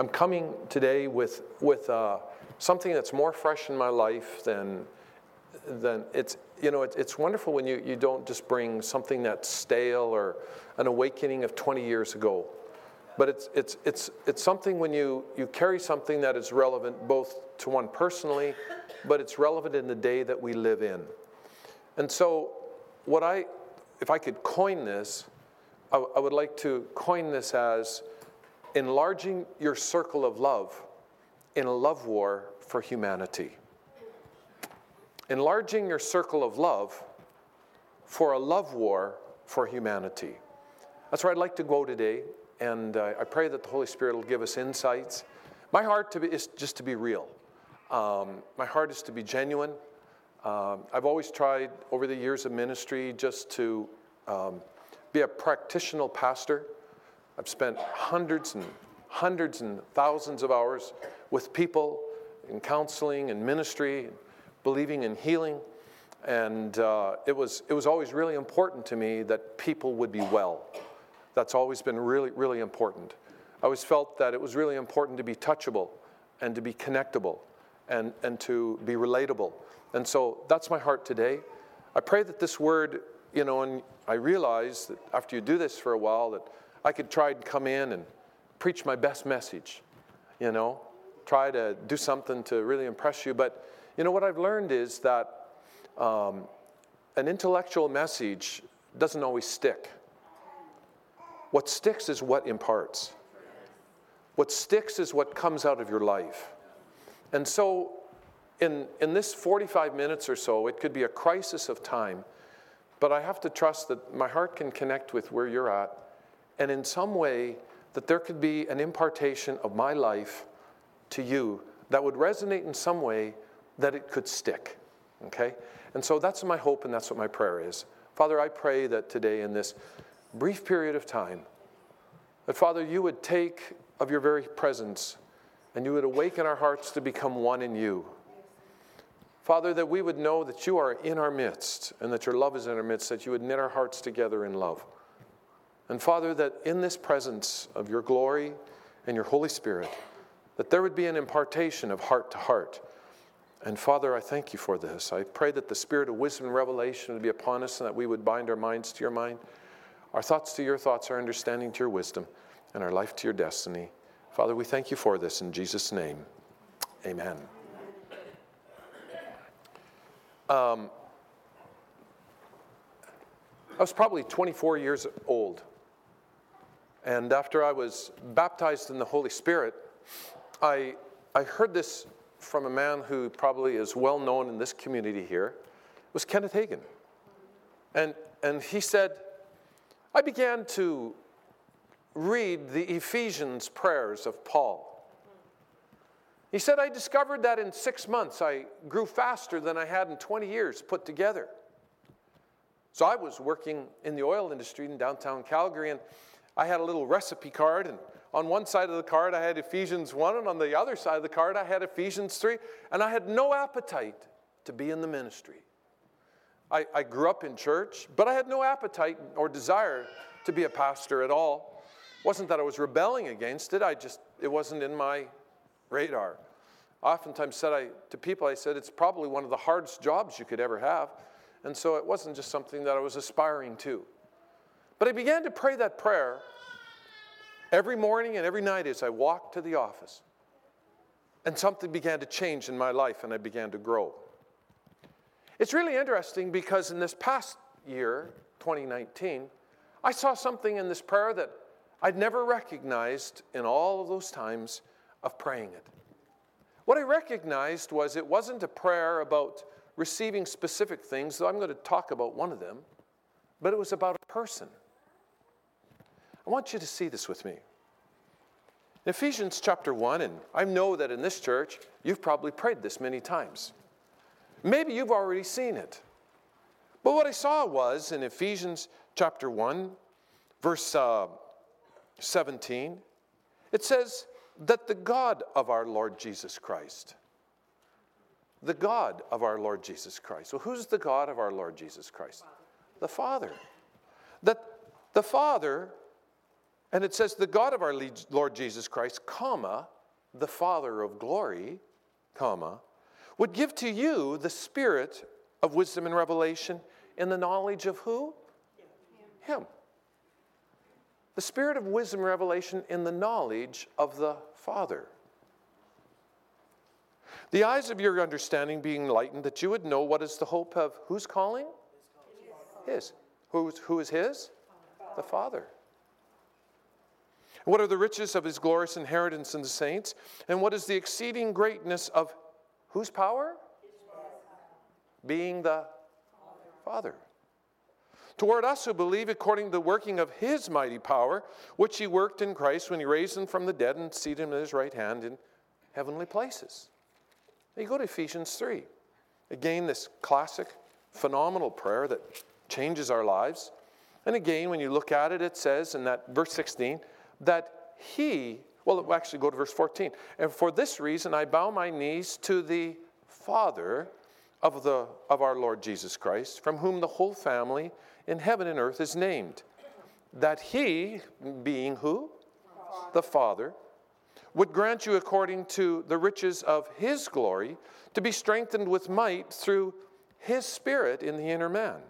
I'm coming today with, with uh, something that's more fresh in my life than, than it's, you know, it, it's wonderful when you, you don't just bring something that's stale or an awakening of 20 years ago. But it's, it's, it's, it's something when you, you carry something that is relevant both to one personally, but it's relevant in the day that we live in. And so, what I, if I could coin this, I, I would like to coin this as enlarging your circle of love in a love war for humanity. Enlarging your circle of love for a love war for humanity. That's where I'd like to go today, and uh, I pray that the Holy Spirit will give us insights. My heart to be, is just to be real. Um, my heart is to be genuine. Um, I've always tried over the years of ministry just to um, be a practitioner pastor. I've spent hundreds and hundreds and thousands of hours with people in counseling and ministry, believing in healing. And uh, it, was, it was always really important to me that people would be well. That's always been really, really important. I always felt that it was really important to be touchable and to be connectable and, and to be relatable. And so that's my heart today. I pray that this word, you know, and I realize that after you do this for a while, that I could try and come in and preach my best message, you know, try to do something to really impress you. But, you know, what I've learned is that um, an intellectual message doesn't always stick. What sticks is what imparts. What sticks is what comes out of your life. And so, in, in this 45 minutes or so, it could be a crisis of time, but I have to trust that my heart can connect with where you're at and in some way that there could be an impartation of my life to you that would resonate in some way that it could stick. Okay? And so that's my hope and that's what my prayer is. Father, I pray that today in this brief period of time, that Father, you would take of your very presence and you would awaken our hearts to become one in you. Father, that we would know that you are in our midst and that your love is in our midst, that you would knit our hearts together in love. And Father, that in this presence of your glory and your Holy Spirit, that there would be an impartation of heart to heart. And Father, I thank you for this. I pray that the spirit of wisdom and revelation would be upon us and that we would bind our minds to your mind, our thoughts to your thoughts, our understanding to your wisdom, and our life to your destiny. Father, we thank you for this in Jesus' name. Amen. Um, I was probably 24 years old and after I was baptized in the Holy Spirit, I, I heard this from a man who probably is well known in this community here. It was Kenneth Hagin. And, and he said, I began to read the Ephesians prayers of Paul. He said, I discovered that in six months I grew faster than I had in 20 years put together. So I was working in the oil industry in downtown Calgary, and I had a little recipe card, and on one side of the card I had Ephesians 1, and on the other side of the card I had Ephesians 3, and I had no appetite to be in the ministry. I, I grew up in church, but I had no appetite or desire to be a pastor at all. It wasn't that I was rebelling against it, I just, it wasn't in my radar. I oftentimes said I, to people, I said, it's probably one of the hardest jobs you could ever have. And so it wasn't just something that I was aspiring to. But I began to pray that prayer every morning and every night as I walked to the office. And something began to change in my life and I began to grow. It's really interesting because in this past year, 2019, I saw something in this prayer that I'd never recognized in all of those times of praying it. What I recognized was it wasn't a prayer about receiving specific things, though I'm going to talk about one of them, but it was about a person. I want you to see this with me. In Ephesians chapter 1, and I know that in this church, you've probably prayed this many times. Maybe you've already seen it. But what I saw was in Ephesians chapter 1, verse uh, 17, it says that the God of our Lord Jesus Christ, the God of our Lord Jesus Christ. Well, who's the God of our Lord Jesus Christ? The Father. That the Father And it says, the God of our Lord Jesus Christ, comma, the Father of glory, comma, would give to you the spirit of wisdom and revelation in the knowledge of who? Him. The spirit of wisdom and revelation in the knowledge of the Father. The eyes of your understanding being enlightened, that you would know what is the hope of whose calling? His. Who's, who is his? The Father. What are the riches of his glorious inheritance in the saints? And what is the exceeding greatness of whose power? Being the Father. Toward us who believe according to the working of his mighty power, which he worked in Christ when he raised him from the dead and seated him at his right hand in heavenly places. Now you go to Ephesians 3. Again, this classic, phenomenal prayer that changes our lives. And again, when you look at it, it says in that verse 16 that he, well, actually go to verse 14. And for this reason, I bow my knees to the Father of, the, of our Lord Jesus Christ, from whom the whole family in heaven and earth is named. That he, being who? The Father would grant you according to the riches of his glory to be strengthened with might through his spirit in the inner man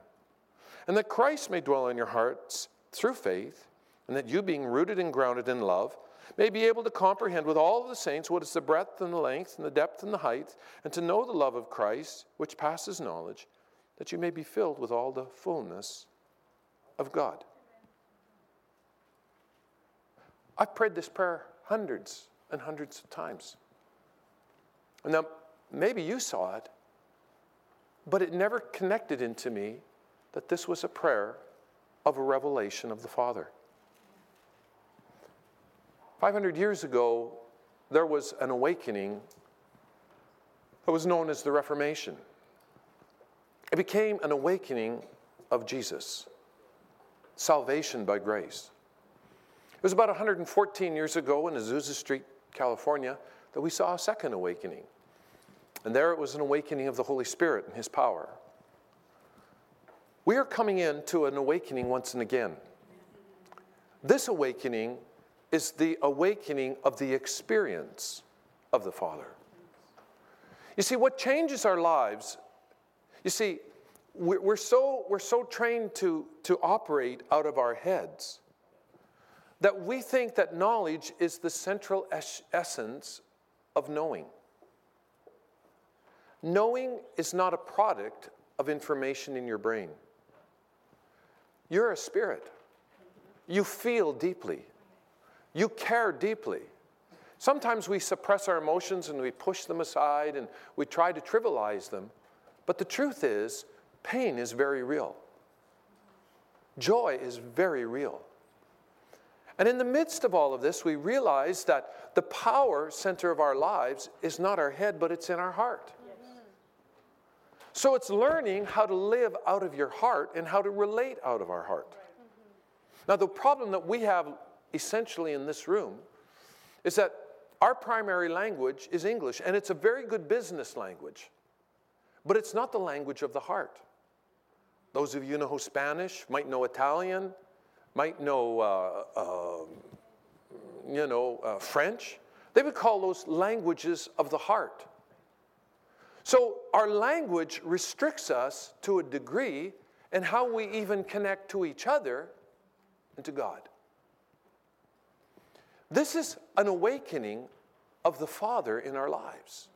and that Christ may dwell in your hearts through faith and that you being rooted and grounded in love may be able to comprehend with all the saints what is the breadth and the length and the depth and the height and to know the love of Christ which passes knowledge that you may be filled with all the fullness of God I've prayed this prayer hundreds and hundreds of times. Now, maybe you saw it, but it never connected into me that this was a prayer of a revelation of the Father. 500 years ago, there was an awakening that was known as the Reformation. It became an awakening of Jesus, salvation by grace. It was about 114 years ago in Azusa Street, California, that we saw a second awakening. And there it was an awakening of the Holy Spirit and His power. We are coming into an awakening once and again. This awakening is the awakening of the experience of the Father. You see, what changes our lives, you see, we're so, we're so trained to, to operate out of our heads that we think that knowledge is the central es- essence of knowing. Knowing is not a product of information in your brain. You're a spirit. You feel deeply. You care deeply. Sometimes we suppress our emotions and we push them aside and we try to trivialize them. But the truth is, pain is very real. Joy is very real. And in the midst of all of this, we realize that the power center of our lives is not our head, but it's in our heart. So it's learning how to live out of your heart and how to relate out of our heart. Now, the problem that we have essentially in this room is that our primary language is English, and it's a very good business language, but it's not the language of the heart. Those of you who know Spanish, might know Italian, might know, uh, uh, you know, uh, French. They would call those languages of the heart. So our language restricts us to a degree in how we even connect to each other and to God. This is an awakening of the Father in our lives,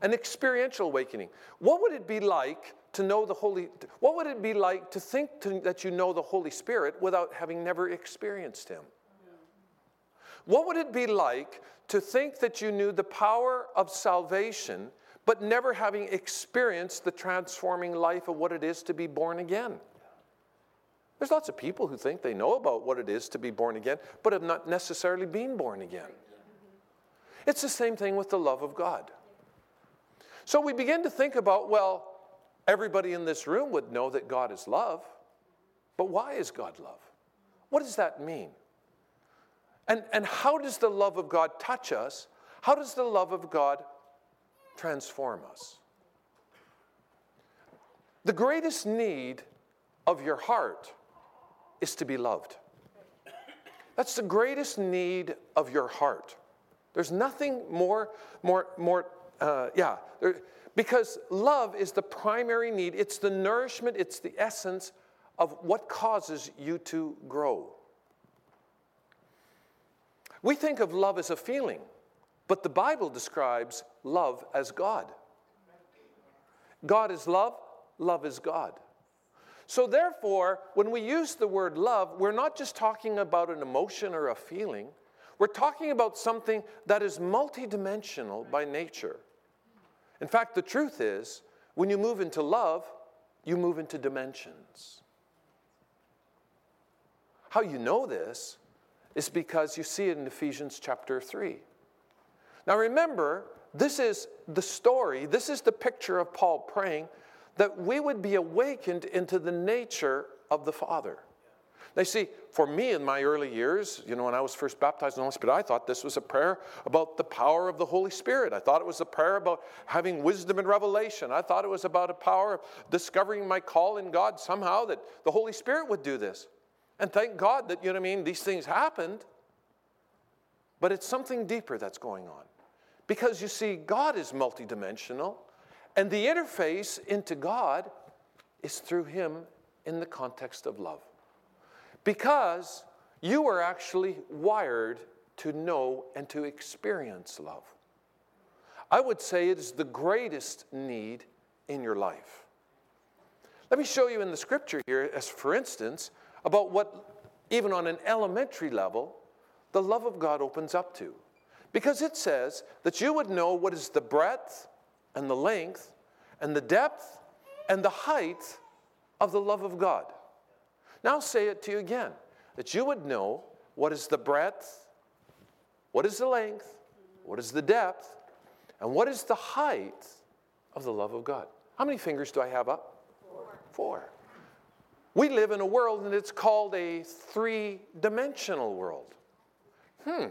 an experiential awakening. What would it be like to know the Holy, what would it be like to think to, that you know the Holy Spirit without having never experienced Him? What would it be like to think that you knew the power of salvation but never having experienced the transforming life of what it is to be born again? There's lots of people who think they know about what it is to be born again, but have not necessarily been born again. It's the same thing with the love of God. So we begin to think about, well, Everybody in this room would know that God is love. But why is God love? What does that mean? And, and how does the love of God touch us? How does the love of God transform us? The greatest need of your heart is to be loved. That's the greatest need of your heart. There's nothing more, more, more, uh, yeah, there, because love is the primary need. It's the nourishment, it's the essence of what causes you to grow. We think of love as a feeling, but the Bible describes love as God. God is love, love is God. So, therefore, when we use the word love, we're not just talking about an emotion or a feeling, we're talking about something that is multidimensional by nature. In fact, the truth is, when you move into love, you move into dimensions. How you know this is because you see it in Ephesians chapter 3. Now remember, this is the story, this is the picture of Paul praying that we would be awakened into the nature of the Father. Now, see, for me in my early years, you know, when I was first baptized in the Holy Spirit, I thought this was a prayer about the power of the Holy Spirit. I thought it was a prayer about having wisdom and revelation. I thought it was about a power of discovering my call in God somehow, that the Holy Spirit would do this. And thank God that, you know what I mean, these things happened. But it's something deeper that's going on. Because you see, God is multidimensional, and the interface into God is through Him in the context of love. Because you are actually wired to know and to experience love. I would say it is the greatest need in your life. Let me show you in the scripture here, as for instance, about what, even on an elementary level, the love of God opens up to. Because it says that you would know what is the breadth and the length and the depth and the height of the love of God. Now say it to you again that you would know what is the breadth, what is the length, what is the depth, and what is the height of the love of God. How many fingers do I have up? Four. Four. We live in a world and it's called a three dimensional world. Hmm.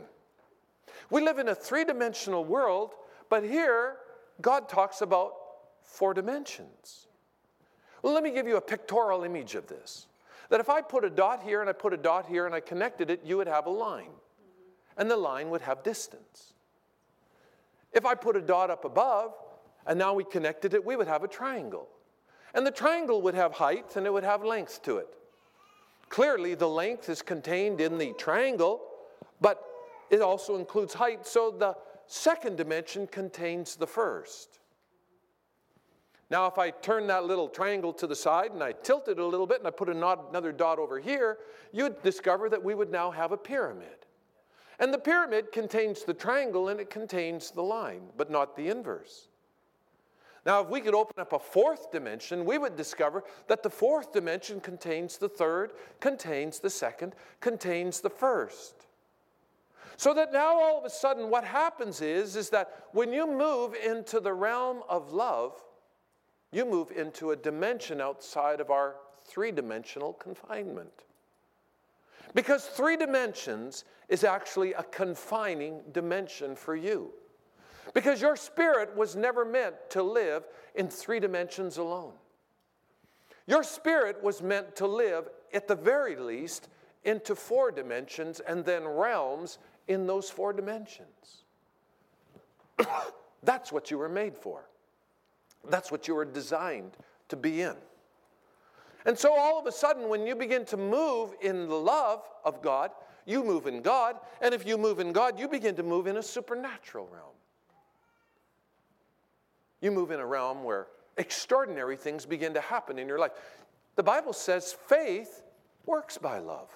We live in a three dimensional world, but here God talks about four dimensions. Well, let me give you a pictorial image of this. That if I put a dot here and I put a dot here and I connected it, you would have a line. And the line would have distance. If I put a dot up above and now we connected it, we would have a triangle. And the triangle would have height and it would have length to it. Clearly, the length is contained in the triangle, but it also includes height, so the second dimension contains the first. Now, if I turn that little triangle to the side and I tilt it a little bit and I put another dot over here, you'd discover that we would now have a pyramid. And the pyramid contains the triangle and it contains the line, but not the inverse. Now, if we could open up a fourth dimension, we would discover that the fourth dimension contains the third, contains the second, contains the first. So that now all of a sudden what happens is, is that when you move into the realm of love, you move into a dimension outside of our three dimensional confinement. Because three dimensions is actually a confining dimension for you. Because your spirit was never meant to live in three dimensions alone. Your spirit was meant to live, at the very least, into four dimensions and then realms in those four dimensions. That's what you were made for. That's what you were designed to be in. And so all of a sudden, when you begin to move in the love of God, you move in God. And if you move in God, you begin to move in a supernatural realm. You move in a realm where extraordinary things begin to happen in your life. The Bible says faith works by love.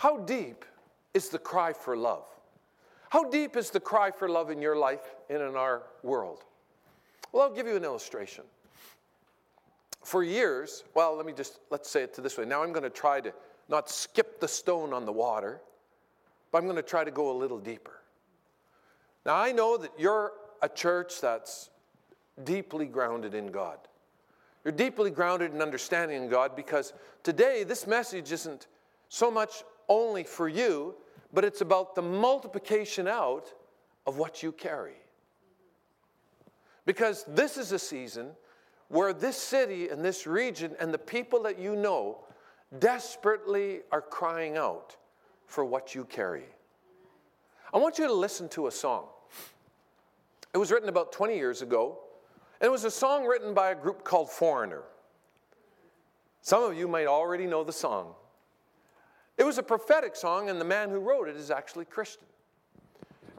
How deep is the cry for love? How deep is the cry for love in your life and in our world? Well, I'll give you an illustration. For years, well, let me just, let's say it to this way. Now I'm going to try to not skip the stone on the water, but I'm going to try to go a little deeper. Now I know that you're a church that's deeply grounded in God. You're deeply grounded in understanding God because today this message isn't so much only for you, but it's about the multiplication out of what you carry. Because this is a season where this city and this region and the people that you know desperately are crying out for what you carry. I want you to listen to a song. It was written about 20 years ago, and it was a song written by a group called Foreigner. Some of you might already know the song. It was a prophetic song, and the man who wrote it is actually Christian.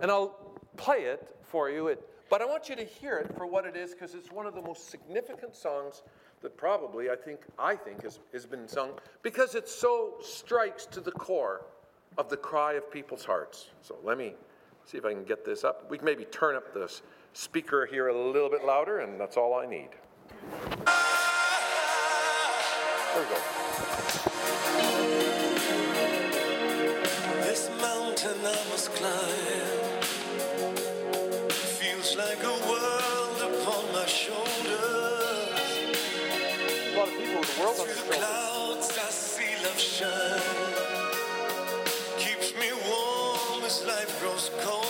And I'll play it for you, it, but I want you to hear it for what it is because it's one of the most significant songs that probably I think I think has, has been sung because it so strikes to the core of the cry of people's hearts. So let me see if I can get this up. We can maybe turn up the speaker here a little bit louder, and that's all I need. There we go. Mountain I must climb feels like a world upon my shoulders. A lot of people with the world Through the clouds I see love shine. Keeps me warm as life grows colder.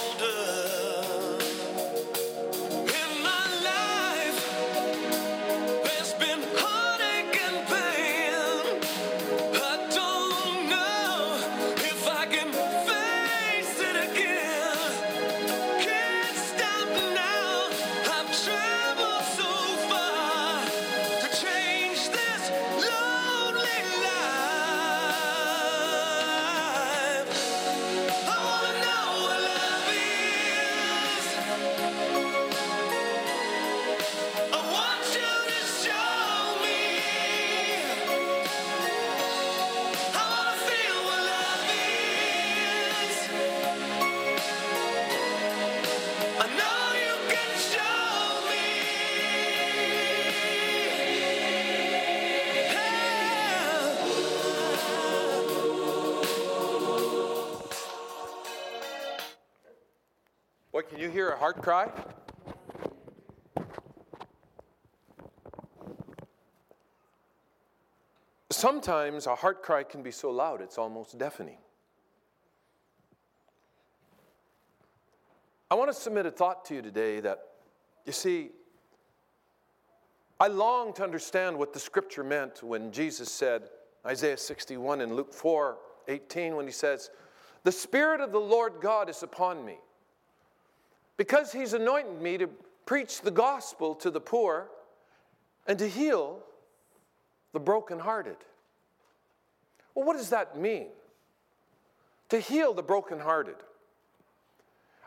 Cry? Sometimes a heart cry can be so loud it's almost deafening. I want to submit a thought to you today that, you see, I long to understand what the scripture meant when Jesus said, Isaiah 61 and Luke 4 18, when he says, The Spirit of the Lord God is upon me because he's anointed me to preach the gospel to the poor and to heal the brokenhearted. Well, what does that mean? To heal the brokenhearted.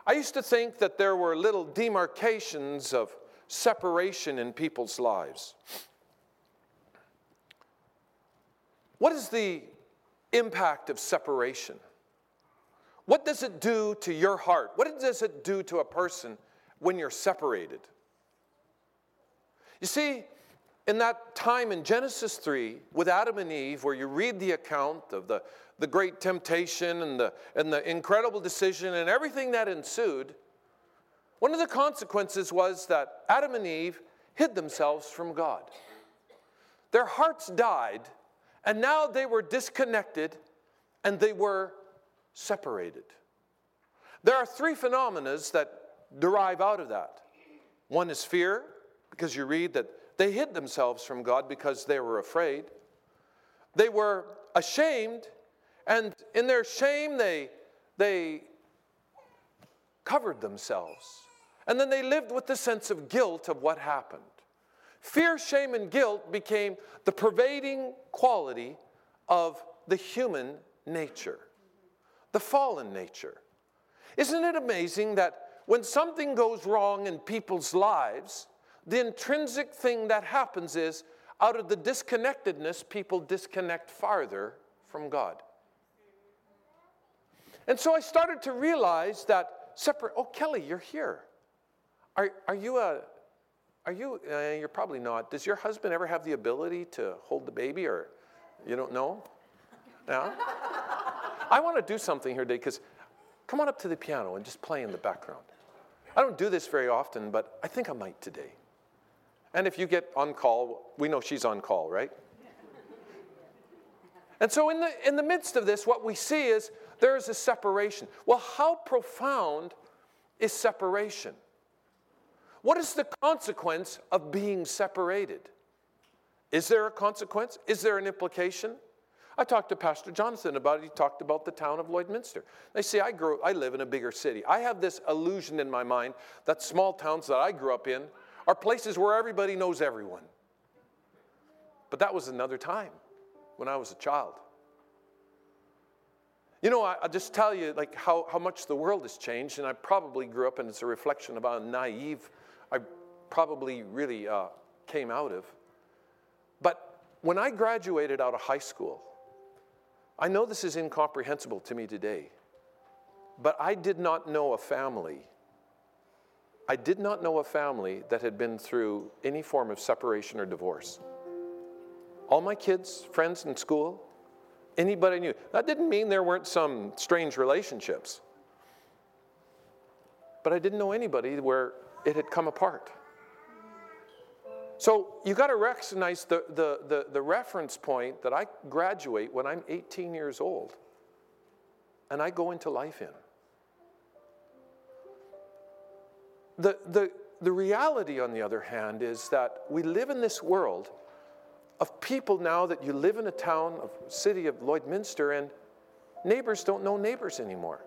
I used to think that there were little demarcations of separation in people's lives. What is the impact of separation? What does it do to your heart? What does it do to a person when you're separated? You see, in that time in Genesis 3 with Adam and Eve, where you read the account of the, the great temptation and the, and the incredible decision and everything that ensued, one of the consequences was that Adam and Eve hid themselves from God. Their hearts died, and now they were disconnected and they were separated. There are three phenomena that derive out of that. One is fear, because you read that they hid themselves from God because they were afraid. They were ashamed, and in their shame, they, they covered themselves. And then they lived with the sense of guilt of what happened. Fear, shame, and guilt became the pervading quality of the human nature, the fallen nature. Isn't it amazing that when something goes wrong in people's lives, the intrinsic thing that happens is out of the disconnectedness, people disconnect farther from God. And so I started to realize that separate, oh, Kelly, you're here. Are, are you a, are you, uh, you're probably not. Does your husband ever have the ability to hold the baby or you don't know? Yeah? I want to do something here today because come on up to the piano and just play in the background. I don't do this very often, but I think I might today. And if you get on call, we know she's on call, right? And so, in the, in the midst of this, what we see is there is a separation. Well, how profound is separation? What is the consequence of being separated? Is there a consequence? Is there an implication? I talked to Pastor Jonathan about it. He talked about the town of Lloydminster. They say I grew I live in a bigger city. I have this illusion in my mind that small towns that I grew up in are places where everybody knows everyone. But that was another time when I was a child. You know, I, will just tell you like how, how much the world has changed, and I probably grew up and it's a reflection of how naive I probably really uh, came out of. But when I graduated out of high school, I know this is incomprehensible to me today, but I did not know a family. I did not know a family that had been through any form of separation or divorce. All my kids, friends in school, anybody I knew. That didn't mean there weren't some strange relationships. But I didn't know anybody where it had come apart. So you got to recognize the, the, the, the, reference point that I graduate when I'm 18 years old and I go into life in. The, the, the reality, on the other hand, is that we live in this world of people now that you live in a town, of city of Lloydminster, and neighbors don't know neighbors anymore.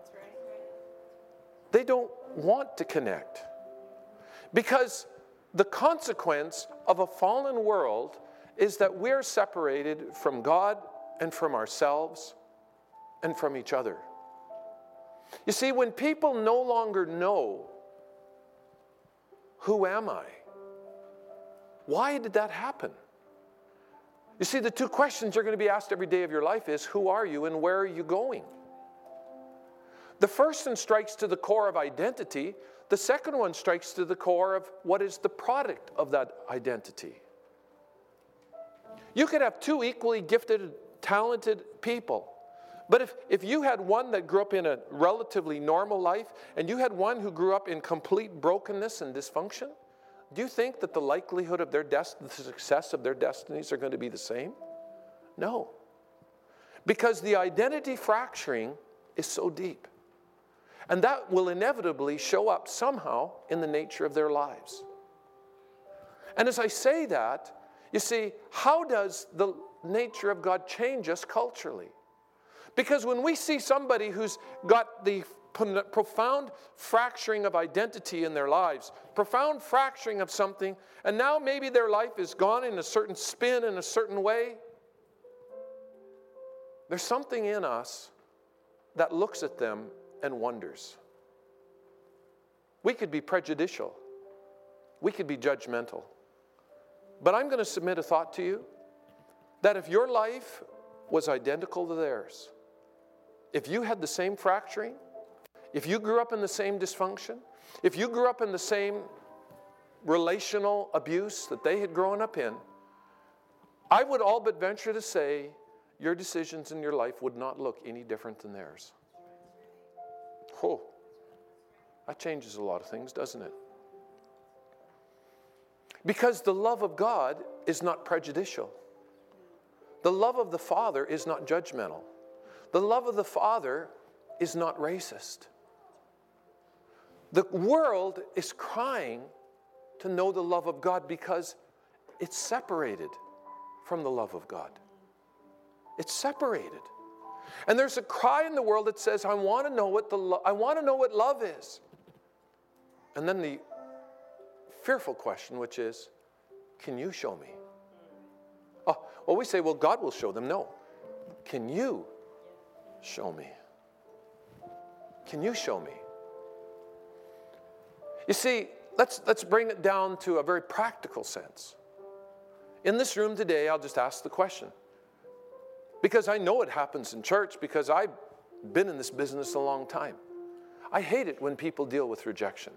They don't want to connect. Because the consequence of a fallen world is that we're separated from God and from ourselves and from each other. You see, when people no longer know, who am I? Why did that happen? You see, the two questions you're going to be asked every day of your life is who are you and where are you going? The first one strikes to the core of identity. The second one strikes to the core of what is the product of that identity. You could have two equally gifted, talented people. But if, if you had one that grew up in a relatively normal life and you had one who grew up in complete brokenness and dysfunction, do you think that the likelihood of their dest- the success of their destinies are going to be the same? No. Because the identity fracturing is so deep. And that will inevitably show up somehow in the nature of their lives. And as I say that, you see, how does the nature of God change us culturally? Because when we see somebody who's got the profound fracturing of identity in their lives, profound fracturing of something, and now maybe their life is gone in a certain spin in a certain way, there's something in us that looks at them and wonders. We could be prejudicial, we could be judgmental. But I'm going to submit a thought to you that if your life was identical to theirs, if you had the same fracturing, if you grew up in the same dysfunction, if you grew up in the same relational abuse that they had grown up in, I would all but venture to say your decisions in your life would not look any different than theirs. Oh, that changes a lot of things, doesn't it? Because the love of God is not prejudicial. The love of the Father is not judgmental. The love of the Father is not racist. The world is crying to know the love of God because it's separated from the love of God. It's separated. And there's a cry in the world that says, I want to know what the lo- I want to know what love is. And then the fearful question, which is, can you show me? Oh, well, we say, well, God will show them. No. Can you show me? Can you show me? You see, let's, let's bring it down to a very practical sense. In this room today, I'll just ask the question because I know it happens in church because I've been in this business a long time. I hate it when people deal with rejection.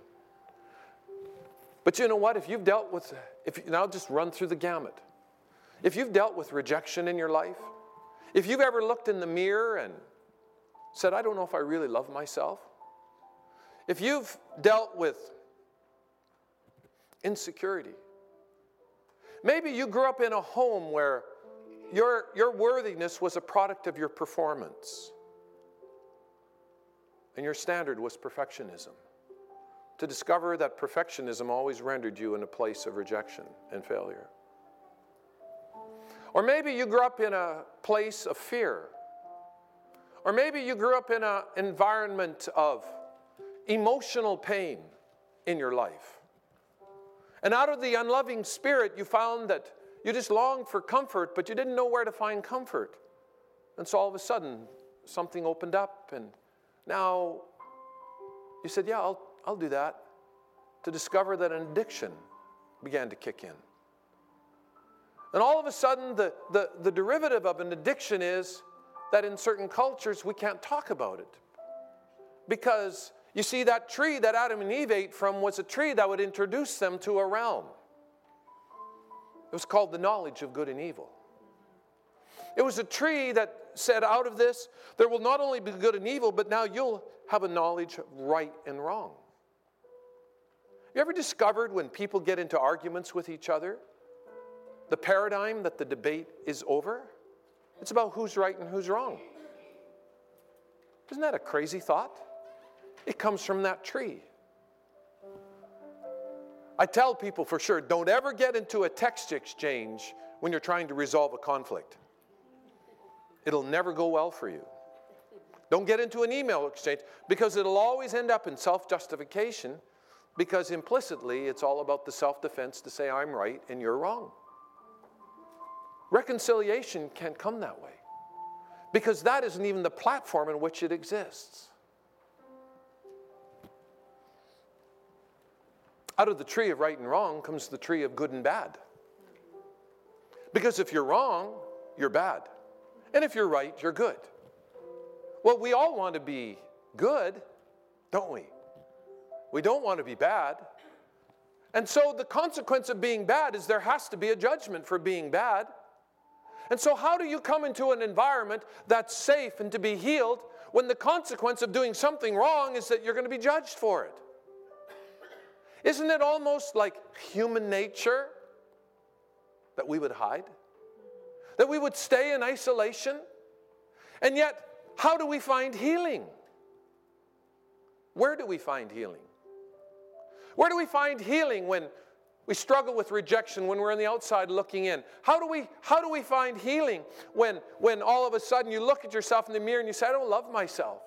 But you know what? If you've dealt with, if now just run through the gamut. If you've dealt with rejection in your life, if you've ever looked in the mirror and said, I don't know if I really love myself, if you've dealt with insecurity, maybe you grew up in a home where your, your worthiness was a product of your performance, and your standard was perfectionism. to discover that perfectionism always rendered you in a place of rejection and failure. Or maybe you grew up in a place of fear. Or maybe you grew up in an environment of emotional pain in your life. And out of the unloving spirit, you found that you just longed for comfort, but you didn't know where to find comfort. And so all of a sudden, something opened up, and now you said, Yeah, I'll, I'll do that. To discover that an addiction began to kick in. And all of a sudden, the, the, the derivative of an addiction is that in certain cultures we can't talk about it. Because you see, that tree that Adam and Eve ate from was a tree that would introduce them to a realm. It was called the knowledge of good and evil. It was a tree that said, out of this, there will not only be good and evil, but now you'll have a knowledge of right and wrong. You ever discovered when people get into arguments with each other, the paradigm that the debate is over? It's about who's right and who's wrong. Isn't that a crazy thought? It comes from that tree. I tell people for sure don't ever get into a text exchange when you're trying to resolve a conflict. It'll never go well for you. Don't get into an email exchange because it'll always end up in self justification because implicitly it's all about the self defense to say I'm right and you're wrong. Reconciliation can't come that way because that isn't even the platform in which it exists. Out of the tree of right and wrong comes the tree of good and bad. Because if you're wrong, you're bad. And if you're right, you're good. Well, we all want to be good, don't we? We don't want to be bad. And so the consequence of being bad is there has to be a judgment for being bad. And so, how do you come into an environment that's safe and to be healed when the consequence of doing something wrong is that you're going to be judged for it? Isn't it almost like human nature that we would hide? That we would stay in isolation? And yet, how do we find healing? Where do we find healing? Where do we find healing when we struggle with rejection when we're on the outside looking in? How do we, how do we find healing when, when all of a sudden you look at yourself in the mirror and you say, I don't love myself?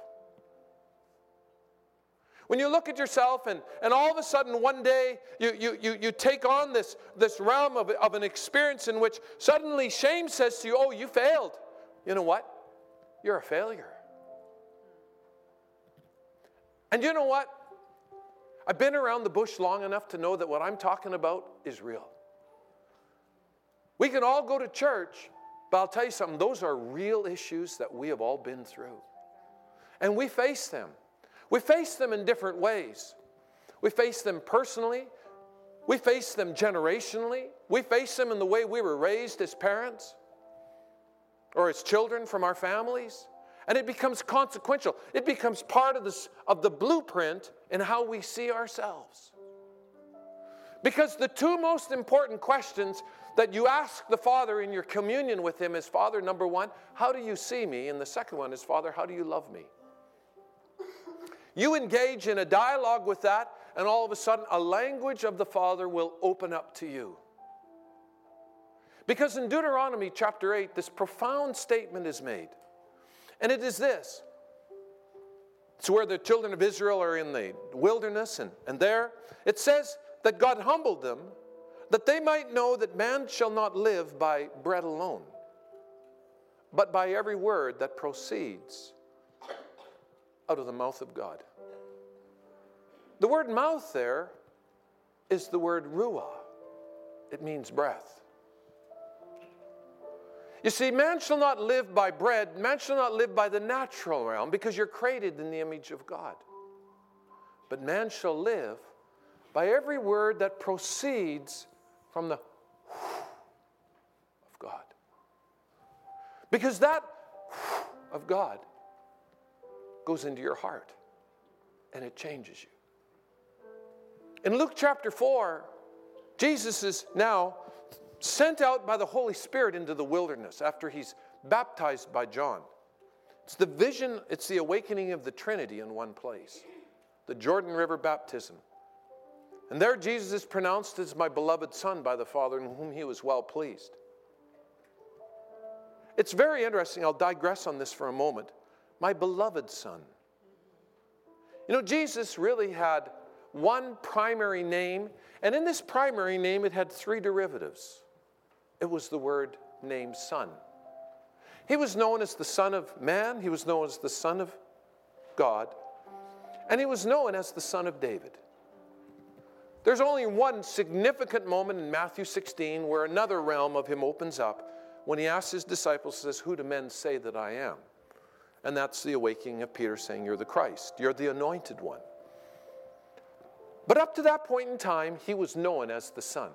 When you look at yourself and, and all of a sudden one day you, you, you, you take on this, this realm of, of an experience in which suddenly shame says to you, Oh, you failed. You know what? You're a failure. And you know what? I've been around the bush long enough to know that what I'm talking about is real. We can all go to church, but I'll tell you something, those are real issues that we have all been through. And we face them. We face them in different ways. We face them personally, we face them generationally, we face them in the way we were raised as parents or as children from our families. And it becomes consequential. It becomes part of, this, of the blueprint in how we see ourselves. Because the two most important questions that you ask the Father in your communion with Him is Father, number one, how do you see me? And the second one is Father, how do you love me? You engage in a dialogue with that, and all of a sudden, a language of the Father will open up to you. Because in Deuteronomy chapter 8, this profound statement is made. And it is this it's where the children of Israel are in the wilderness, and, and there it says that God humbled them that they might know that man shall not live by bread alone, but by every word that proceeds out of the mouth of God. The word mouth there is the word ruah, it means breath. You see, man shall not live by bread, man shall not live by the natural realm because you're created in the image of God. But man shall live by every word that proceeds from the of God. Because that of God goes into your heart and it changes you. In Luke chapter 4, Jesus is now sent out by the Holy Spirit into the wilderness after he's baptized by John. It's the vision, it's the awakening of the Trinity in one place the Jordan River baptism, And there Jesus is pronounced as my beloved Son by the Father, in whom he was well pleased. It's very interesting. I'll digress on this for a moment. My beloved Son. You know, Jesus really had one primary name, and in this primary name, it had three derivatives. It was the word named Son. He was known as the Son of Man, he was known as the Son of God, and he was known as the Son of David. There's only one significant moment in Matthew 16 where another realm of him opens up when he asks his disciples, says, Who do men say that I am? And that's the awakening of Peter saying, You're the Christ, you're the anointed one. But up to that point in time, he was known as the Son.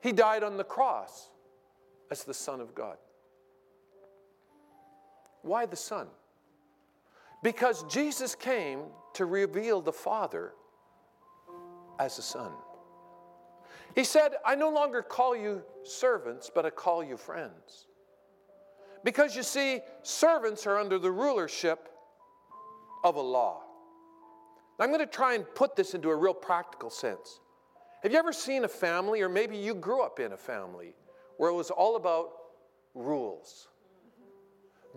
He died on the cross as the Son of God. Why the Son? Because Jesus came to reveal the Father as a Son. He said, I no longer call you servants, but I call you friends. Because you see, servants are under the rulership of a law. Now, I'm going to try and put this into a real practical sense. Have you ever seen a family, or maybe you grew up in a family, where it was all about rules?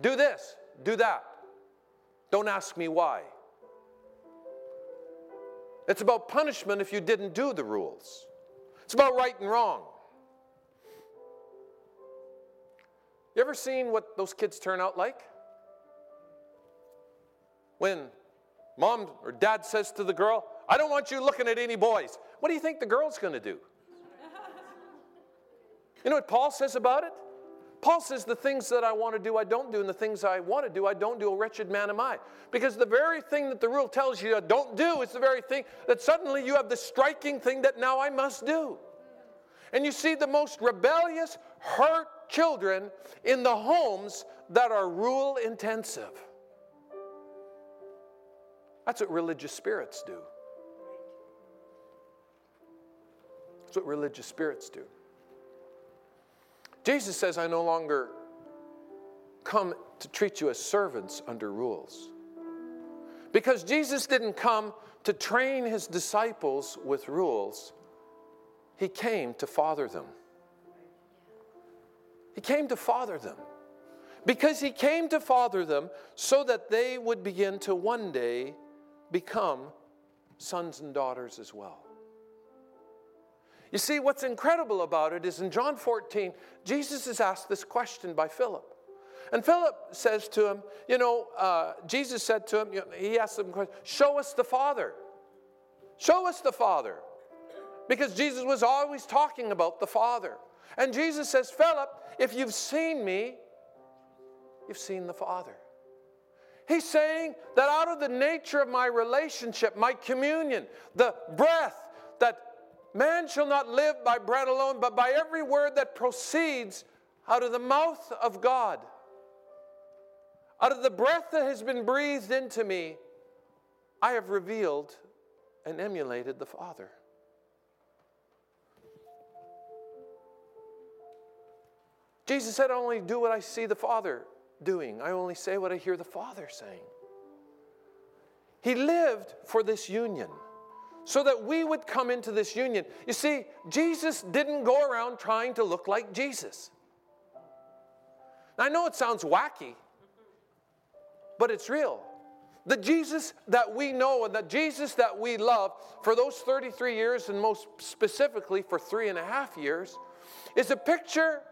Do this, do that. Don't ask me why. It's about punishment if you didn't do the rules. It's about right and wrong. You ever seen what those kids turn out like? When mom or dad says to the girl, I don't want you looking at any boys. What do you think the girl's going to do? You know what Paul says about it? Paul says, The things that I want to do, I don't do, and the things I want to do, I don't do. A wretched man am I. Because the very thing that the rule tells you don't do is the very thing that suddenly you have the striking thing that now I must do. And you see the most rebellious, hurt children in the homes that are rule intensive. That's what religious spirits do. That's what religious spirits do. Jesus says, I no longer come to treat you as servants under rules. Because Jesus didn't come to train his disciples with rules, he came to father them. He came to father them. Because he came to father them so that they would begin to one day become sons and daughters as well. You see, what's incredible about it is in John 14, Jesus is asked this question by Philip. And Philip says to him, You know, uh, Jesus said to him, He asked him, Show us the Father. Show us the Father. Because Jesus was always talking about the Father. And Jesus says, Philip, if you've seen me, you've seen the Father. He's saying that out of the nature of my relationship, my communion, the breath that Man shall not live by bread alone, but by every word that proceeds out of the mouth of God. Out of the breath that has been breathed into me, I have revealed and emulated the Father. Jesus said, I only do what I see the Father doing, I only say what I hear the Father saying. He lived for this union so that we would come into this union. You see, Jesus didn't go around trying to look like Jesus. Now, I know it sounds wacky, but it's real. The Jesus that we know and the Jesus that we love for those 33 years, and most specifically for three and a half years, is a picture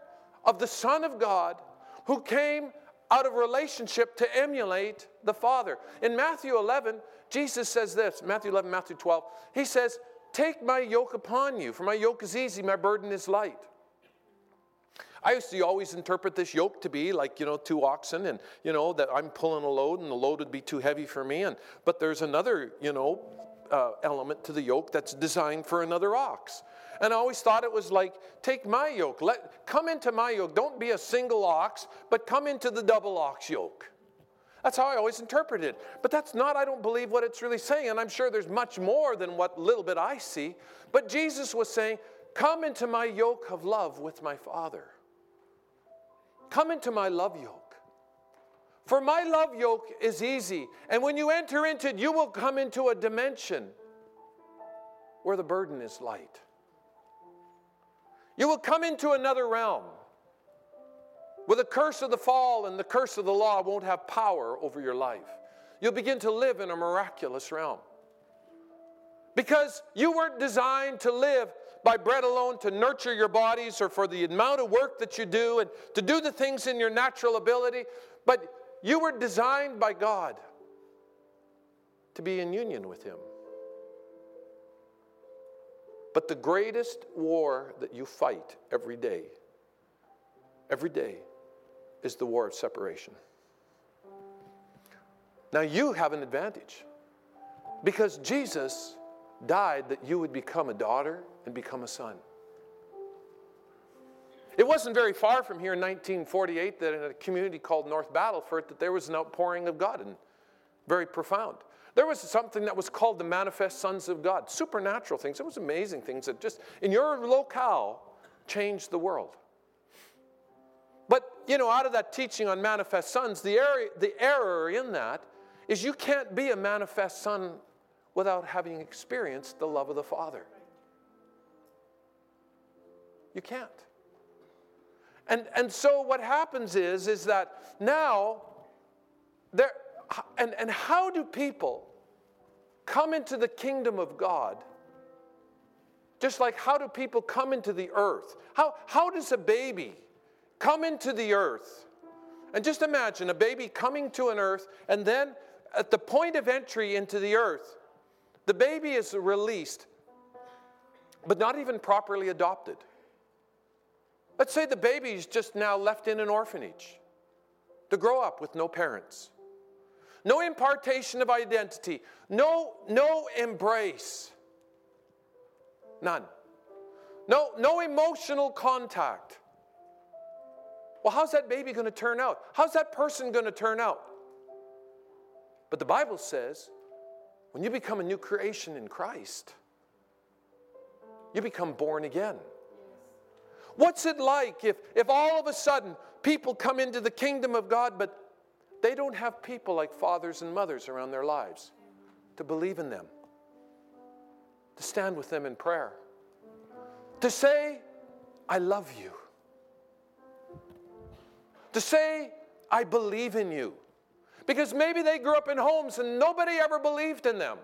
of the Son of God who came out of relationship to emulate the Father. In Matthew 11, Jesus says this Matthew 11, Matthew 12. He says, Take my yoke upon you, for my yoke is easy, my burden is light. I used to always interpret this yoke to be like, you know, two oxen and, you know, that I'm pulling a load and the load would be too heavy for me. And, but there's another, you know, uh, element to the yoke that's designed for another ox. And I always thought it was like, take my yoke, let, come into my yoke. Don't be a single ox, but come into the double ox yoke. That's how I always interpret it. But that's not, I don't believe, what it's really saying. And I'm sure there's much more than what little bit I see. But Jesus was saying, Come into my yoke of love with my Father. Come into my love yoke. For my love yoke is easy. And when you enter into it, you will come into a dimension where the burden is light. You will come into another realm where the curse of the fall and the curse of the law won't have power over your life. You'll begin to live in a miraculous realm. Because you weren't designed to live by bread alone to nurture your bodies or for the amount of work that you do and to do the things in your natural ability, but you were designed by God to be in union with Him. But the greatest war that you fight every day, every day, is the war of separation. Now you have an advantage because Jesus died that you would become a daughter and become a son. It wasn't very far from here in 1948 that in a community called North Battleford that there was an outpouring of God and very profound. There was something that was called the manifest sons of God, supernatural things. It was amazing things that just in your locale changed the world. But you know, out of that teaching on manifest sons, the, area, the error in that is you can't be a manifest son without having experienced the love of the Father. You can't. And, and so what happens is, is that now, there, and, and how do people come into the kingdom of God? Just like how do people come into the earth? How, how does a baby come into the earth? And just imagine a baby coming to an earth, and then at the point of entry into the earth, the baby is released, but not even properly adopted. Let's say the baby is just now left in an orphanage to grow up with no parents, no impartation of identity, no, no embrace, none, no, no emotional contact. Well, how's that baby going to turn out? How's that person going to turn out? But the Bible says when you become a new creation in Christ, you become born again. What's it like if, if all of a sudden people come into the kingdom of God, but they don't have people like fathers and mothers around their lives to believe in them, to stand with them in prayer, to say, I love you, to say, I believe in you. Because maybe they grew up in homes and nobody ever believed in them.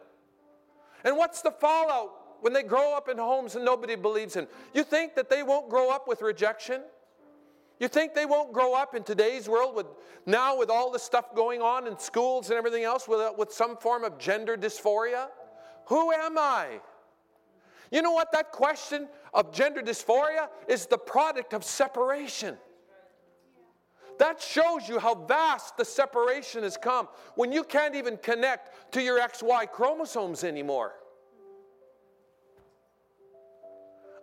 And what's the fallout when they grow up in homes and nobody believes in? You think that they won't grow up with rejection? You think they won't grow up in today's world with now with all the stuff going on in schools and everything else with, uh, with some form of gender dysphoria? Who am I? You know what? That question of gender dysphoria is the product of separation. That shows you how vast the separation has come when you can't even connect to your XY chromosomes anymore.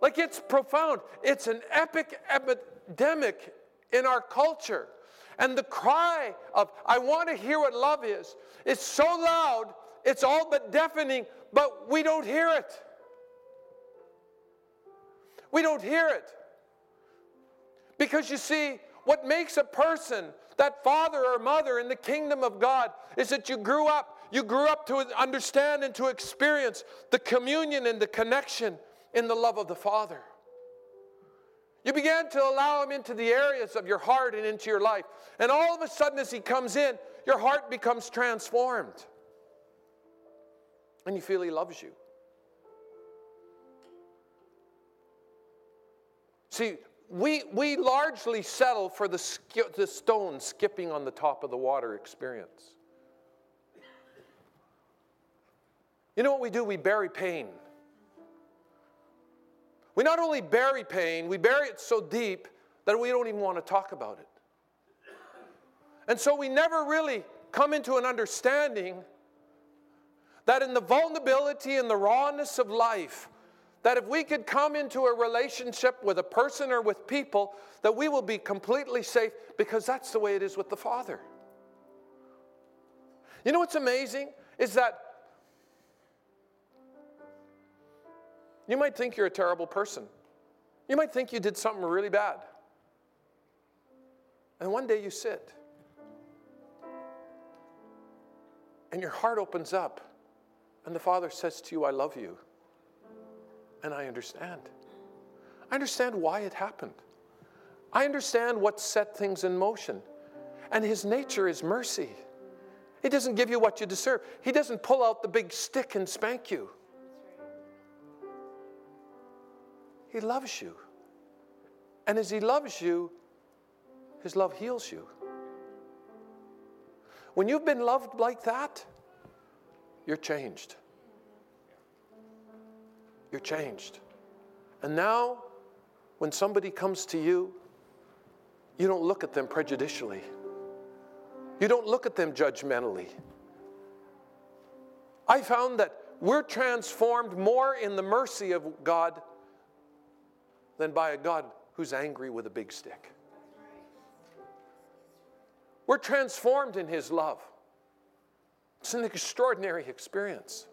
Like it's profound. It's an epic epidemic in our culture. And the cry of, I want to hear what love is, is so loud, it's all but deafening, but we don't hear it. We don't hear it. Because you see, what makes a person that father or mother in the kingdom of God is that you grew up, you grew up to understand and to experience the communion and the connection in the love of the Father. You began to allow him into the areas of your heart and into your life. And all of a sudden, as he comes in, your heart becomes transformed. And you feel he loves you. See, we, we largely settle for the, sk- the stone skipping on the top of the water experience. You know what we do? We bury pain. We not only bury pain, we bury it so deep that we don't even want to talk about it. And so we never really come into an understanding that in the vulnerability and the rawness of life, that if we could come into a relationship with a person or with people, that we will be completely safe because that's the way it is with the Father. You know what's amazing? Is that you might think you're a terrible person. You might think you did something really bad. And one day you sit, and your heart opens up, and the Father says to you, I love you. and I understand. I understand why it happened. I understand what set things in motion. And His nature is mercy. He doesn't give you what you deserve, He doesn't pull out the big stick and spank you. He loves you. And as He loves you, His love heals you. When you've been loved like that, you're changed. You're changed. And now, when somebody comes to you, you don't look at them prejudicially. You don't look at them judgmentally. I found that we're transformed more in the mercy of God than by a God who's angry with a big stick. We're transformed in His love. It's an extraordinary experience.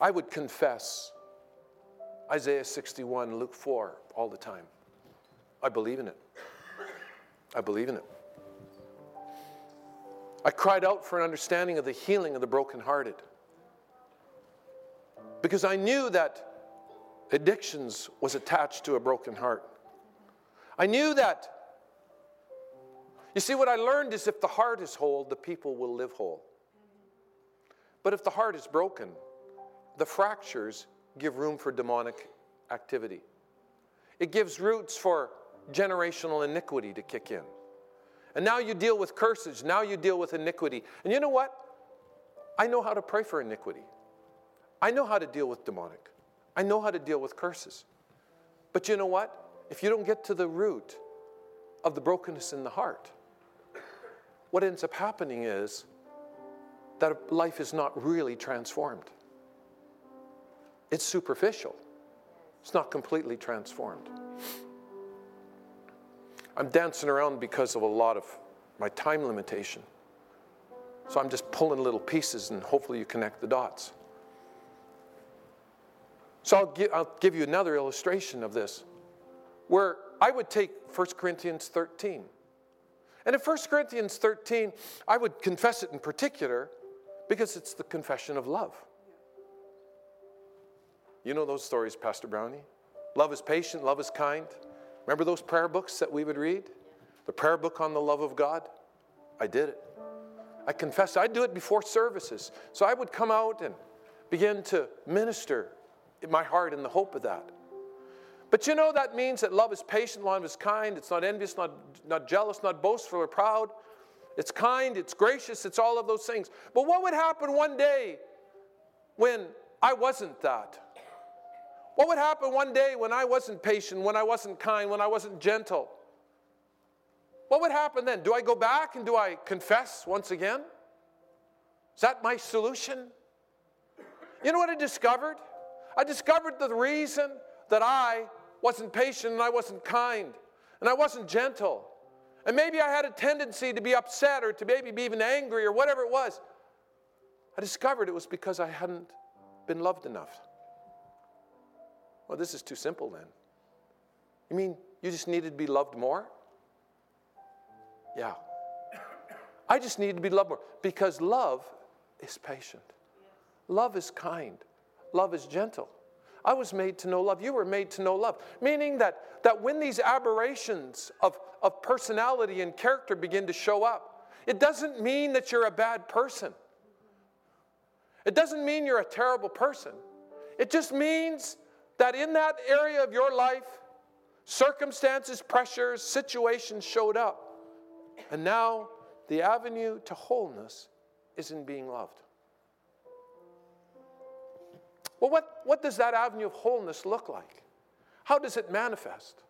I would confess Isaiah 61, Luke 4 all the time. I believe in it. I believe in it. I cried out for an understanding of the healing of the brokenhearted because I knew that addictions was attached to a broken heart. I knew that. You see, what I learned is if the heart is whole, the people will live whole. But if the heart is broken, the fractures give room for demonic activity. It gives roots for generational iniquity to kick in. And now you deal with curses, now you deal with iniquity. And you know what? I know how to pray for iniquity. I know how to deal with demonic. I know how to deal with curses. But you know what? If you don't get to the root of the brokenness in the heart, what ends up happening is that life is not really transformed. It's superficial, it's not completely transformed. I'm dancing around because of a lot of my time limitation. So I'm just pulling little pieces and hopefully you connect the dots. So I'll give, I'll give you another illustration of this where I would take 1 Corinthians 13. And in 1 Corinthians 13, I would confess it in particular because it's the confession of love. You know those stories, Pastor Brownie? Love is patient, love is kind. Remember those prayer books that we would read? The prayer book on the love of God? I did it. I confess, I'd do it before services. So I would come out and begin to minister in my heart in the hope of that. But you know that means that love is patient, love is kind, it's not envious, not, not jealous, not boastful or proud. It's kind, it's gracious, it's all of those things. But what would happen one day when I wasn't that? What would happen one day when I wasn't patient, when I wasn't kind, when I wasn't gentle? What would happen then? Do I go back and do I confess once again? Is that my solution? You know what I discovered? I discovered the reason that I wasn't patient and I wasn't kind and I wasn't gentle. And maybe I had a tendency to be upset or to maybe be even angry or whatever it was. I discovered it was because I hadn't been loved enough. Well, this is too simple then. You mean you just needed to be loved more? Yeah. I just need to be loved more because love is patient, love is kind, love is gentle. I was made to know love. You were made to know love. Meaning that, that when these aberrations of, of personality and character begin to show up, it doesn't mean that you're a bad person. It doesn't mean you're a terrible person. It just means that in that area of your life, circumstances, pressures, situations showed up. And now the avenue to wholeness is in being loved. Well, what, what does that avenue of wholeness look like? How does it manifest?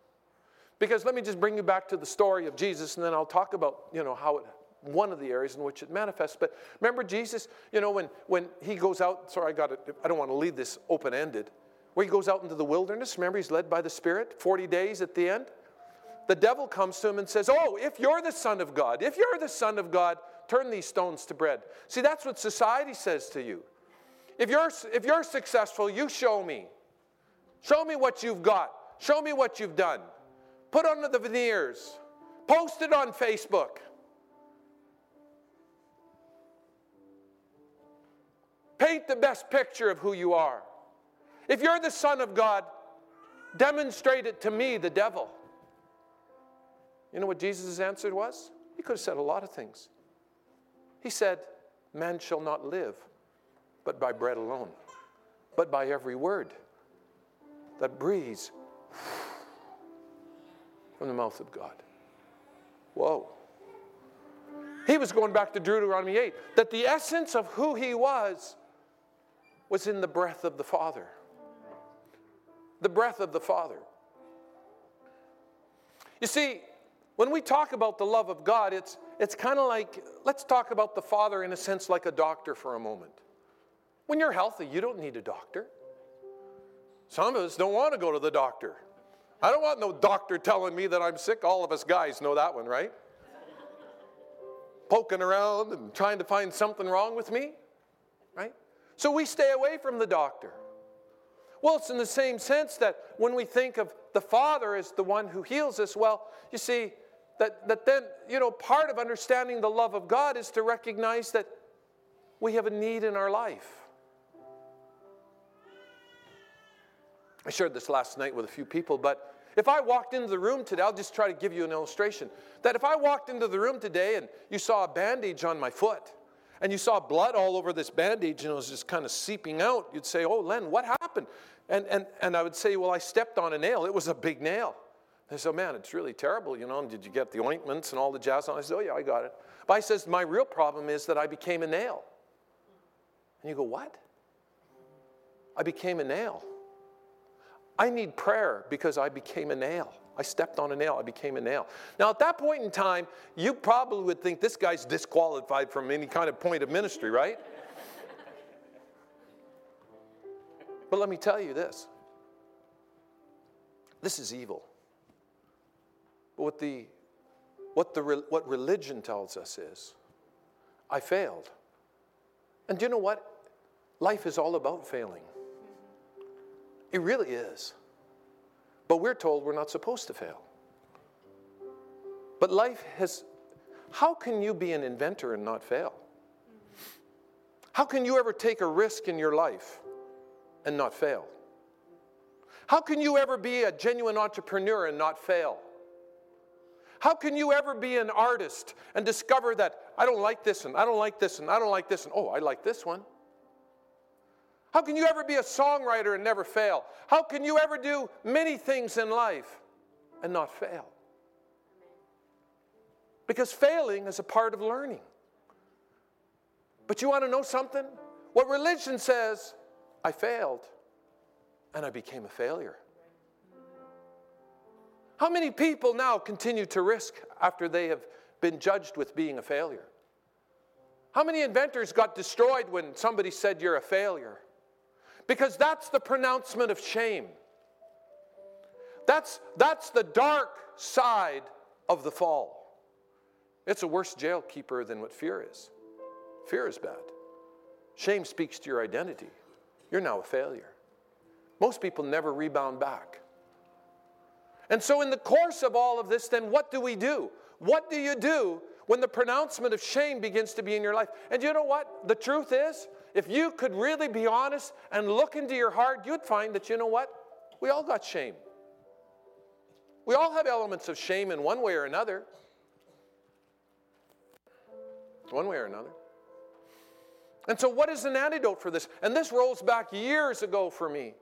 Because let me just bring you back to the story of Jesus, and then I'll talk about, you know, how it, one of the areas in which it manifests. But remember Jesus, you know, when, when he goes out, sorry, I got it, I don't want to leave this open-ended where he goes out into the wilderness. Remember, he's led by the Spirit, 40 days at the end. The devil comes to him and says, Oh, if you're the Son of God, if you're the Son of God, turn these stones to bread. See, that's what society says to you. If you're, if you're successful, you show me. Show me what you've got. Show me what you've done. Put under the veneers. Post it on Facebook. paint the best picture of who you are. If you're the Son of God, demonstrate it to me, the devil. You know what Jesus' answer was? He could have said a lot of things. He said, Man shall not live but by bread alone, but by every word that breathes from the mouth of God. Whoa. He was going back to Deuteronomy 8, that the essence of who he was was in the breath of the Father. The breath of the Father. You see, when we talk about the love of God, it's, it's kind of like, let's talk about the Father in a sense like a doctor for a moment. When you're healthy, you don't need a doctor. Some of us don't want to go to the doctor. I don't want no doctor telling me that I'm sick. All of us guys know that one, right? Poking around and trying to find something wrong with me, right? So we stay away from the doctor. Well, it's in the same sense that when we think of the Father as the one who heals us, well, you see, that, that then, you know, part of understanding the love of God is to recognize that we have a need in our life. I shared this last night with a few people, but if I walked into the room today, I'll just try to give you an illustration. That if I walked into the room today and you saw a bandage on my foot, and you saw blood all over this bandage and it was just kind of seeping out, you'd say, Oh, Len, what happened? And, and, and I would say, Well, I stepped on a nail. It was a big nail. They said, Man, it's really terrible, you know. And did you get the ointments and all the jazz on? I said, Oh, yeah, I got it. But I says, My real problem is that I became a nail. And you go, What? I became a nail. I need prayer because I became a nail. I stepped on a nail, I became a nail. Now, at that point in time, you probably would think this guy's disqualified from any kind of point of ministry, right? but let me tell you this this is evil. But what, the, what, the, what religion tells us is I failed. And do you know what? Life is all about failing. It really is. But we're told we're not supposed to fail. But life has, how can you be an inventor and not fail? How can you ever take a risk in your life and not fail? How can you ever be a genuine entrepreneur and not fail? How can you ever be an artist and discover that I don't like this and I don't like this and I don't like this and oh, I like this one? How can you ever be a songwriter and never fail? How can you ever do many things in life and not fail? Because failing is a part of learning. But you want to know something? What religion says, I failed and I became a failure. How many people now continue to risk after they have been judged with being a failure? How many inventors got destroyed when somebody said you're a failure? Because that's the pronouncement of shame. That's, that's the dark side of the fall. It's a worse jail keeper than what fear is. Fear is bad. Shame speaks to your identity. You're now a failure. Most people never rebound back. And so, in the course of all of this, then what do we do? What do you do when the pronouncement of shame begins to be in your life? And you know what? The truth is, if you could really be honest and look into your heart, you'd find that, you know what? We all got shame. We all have elements of shame in one way or another. One way or another. And so, what is an antidote for this? And this rolls back years ago for me.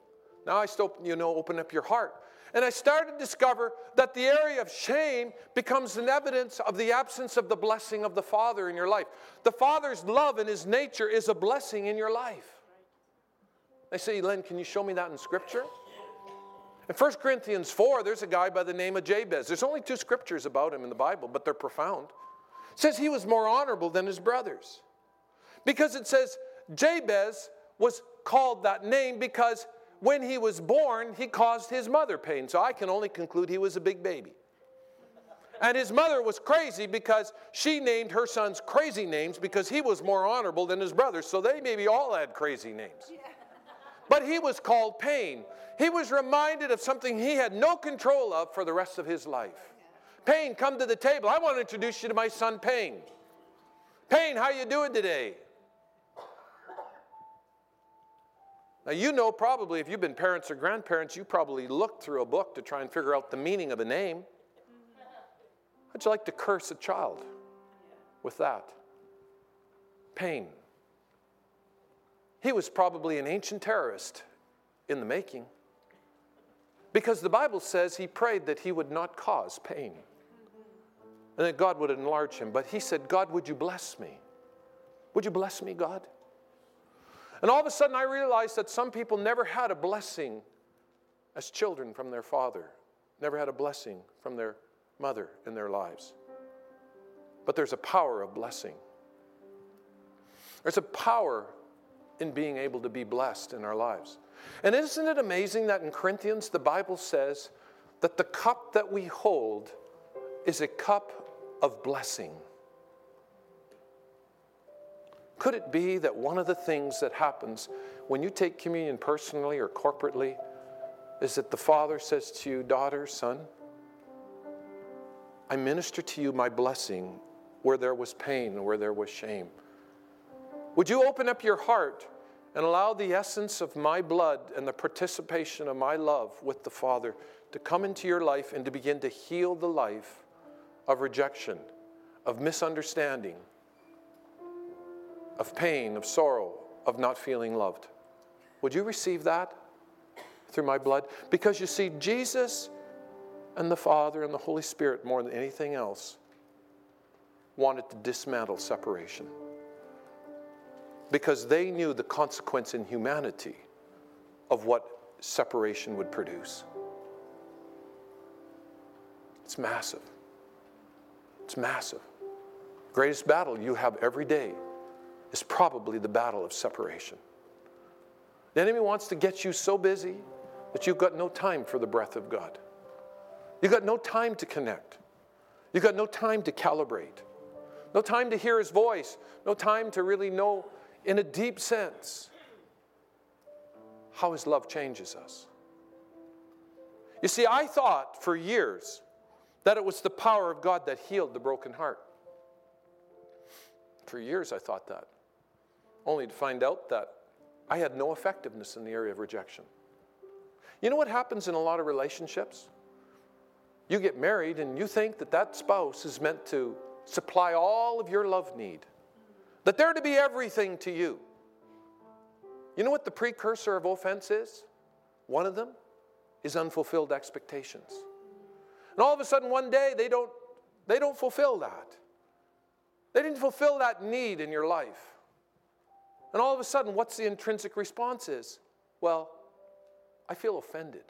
Now I still, you know, open up your heart. And I started to discover that the area of shame becomes an evidence of the absence of the blessing of the Father in your life. The Father's love and His nature is a blessing in your life. They say, Len, can you show me that in Scripture? In 1 Corinthians 4, there's a guy by the name of Jabez. There's only two scriptures about him in the Bible, but they're profound. It says he was more honorable than his brothers. Because it says Jabez was called that name because when he was born, he caused his mother pain. So I can only conclude he was a big baby. And his mother was crazy because she named her sons crazy names because he was more honorable than his brothers. So they maybe all had crazy names. But he was called pain. He was reminded of something he had no control of for the rest of his life. Pain, come to the table. I want to introduce you to my son Pain. Pain, how you doing today? Now, you know probably if you've been parents or grandparents, you probably looked through a book to try and figure out the meaning of a name. How'd you like to curse a child with that? Pain. He was probably an ancient terrorist in the making because the Bible says he prayed that he would not cause pain and that God would enlarge him. But he said, God, would you bless me? Would you bless me, God? And all of a sudden, I realized that some people never had a blessing as children from their father, never had a blessing from their mother in their lives. But there's a power of blessing. There's a power in being able to be blessed in our lives. And isn't it amazing that in Corinthians the Bible says that the cup that we hold is a cup of blessing? Could it be that one of the things that happens when you take communion personally or corporately is that the Father says to you, Daughter, son, I minister to you my blessing where there was pain and where there was shame. Would you open up your heart and allow the essence of my blood and the participation of my love with the Father to come into your life and to begin to heal the life of rejection, of misunderstanding, of pain, of sorrow, of not feeling loved? Would you receive that through my blood? Because you see, Jesus and the Father and the Holy Spirit, more than anything else, wanted to dismantle separation because they knew the consequence in humanity of what separation would produce. It's massive. It's massive. Greatest battle you have every day is probably the battle of separation. The enemy wants to get you so busy that you've got no time for the breath of God. You've got no time to connect. You've got no time to calibrate. No time to hear his voice. No time to really know in a deep sense how his love changes us. You see, I thought for years that it was the power of God that healed the broken heart. For years, I thought that, only to find out that I had no effectiveness in the area of rejection. You know what happens in a lot of relationships? You get married and you think that that spouse is meant to supply all of your love need that they're to be everything to you. You know what the precursor of offense is? One of them is unfulfilled expectations. And all of a sudden, one day, they don't, they don't fulfill that. They didn't fulfill that need in your life. And all of a sudden, what's the intrinsic response is? Well, I feel offended.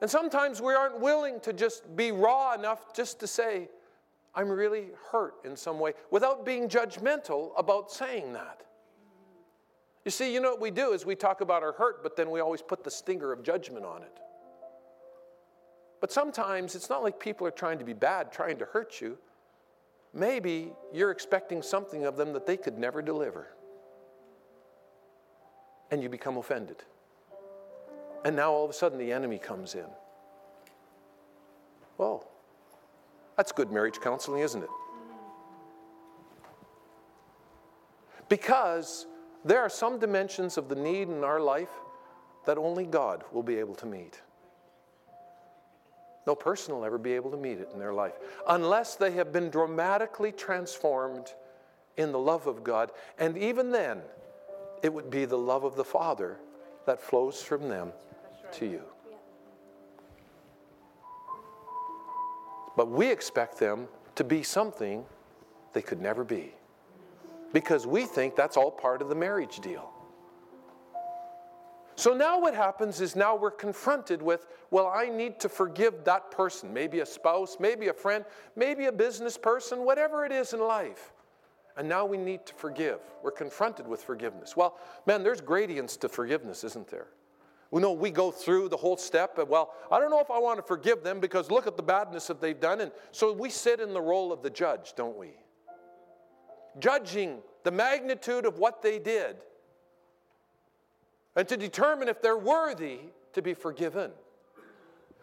And sometimes we aren't willing to just be raw enough just to say, I'm really hurt in some way without being judgmental about saying that. You see, you know what we do is we talk about our hurt, but then we always put the stinger of judgment on it. But sometimes it's not like people are trying to be bad, trying to hurt you. Maybe you're expecting something of them that they could never deliver. And you become offended. And now all of a sudden the enemy comes in. Well, that's good marriage counseling, isn't it? Because there are some dimensions of the need in our life that only God will be able to meet. No person will ever be able to meet it in their life unless they have been dramatically transformed in the love of God. And even then, it would be the love of the Father that flows from them to you. But we expect them to be something they could never be because we think that's all part of the marriage deal. So now what happens is now we're confronted with, well, I need to forgive that person, maybe a spouse, maybe a friend, maybe a business person, whatever it is in life. And now we need to forgive. We're confronted with forgiveness. Well, man, there's gradients to forgiveness, isn't there? We know we go through the whole step of, well, I don't know if I want to forgive them because look at the badness that they've done. And so we sit in the role of the judge, don't we? Judging the magnitude of what they did and to determine if they're worthy to be forgiven.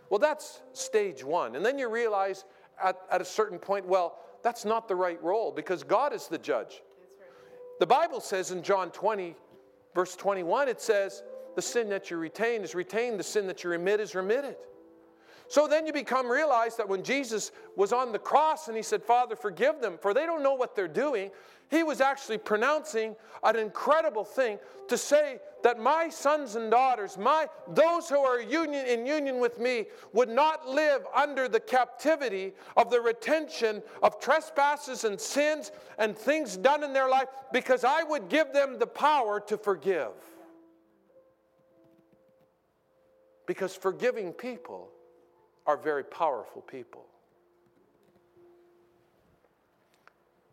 Well, that's stage one. And then you realize at, at a certain point, well, that's not the right role because God is the judge. The Bible says in John 20, verse 21, it says, The sin that you retain is retained, the sin that you remit is remitted. So then you become realize that when Jesus was on the cross and he said, Father, forgive them, for they don't know what they're doing, he was actually pronouncing an incredible thing to say that my sons and daughters, my those who are union, in union with me, would not live under the captivity of the retention of trespasses and sins and things done in their life, because I would give them the power to forgive. Because forgiving people are very powerful people.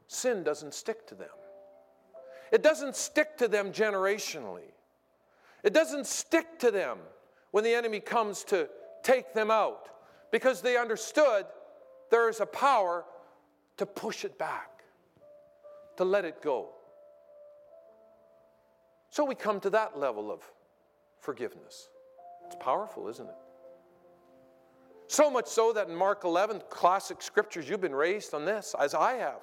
sin doesn't stick to them. It doesn't stick to them generationally. It doesn't stick to them when the enemy comes to take them out because they understood there is a power to push it back, to let it go. So we come to that level of forgiveness. It's powerful, isn't it? So much so that in Mark 11, classic scriptures, you've been raised on this, as I have.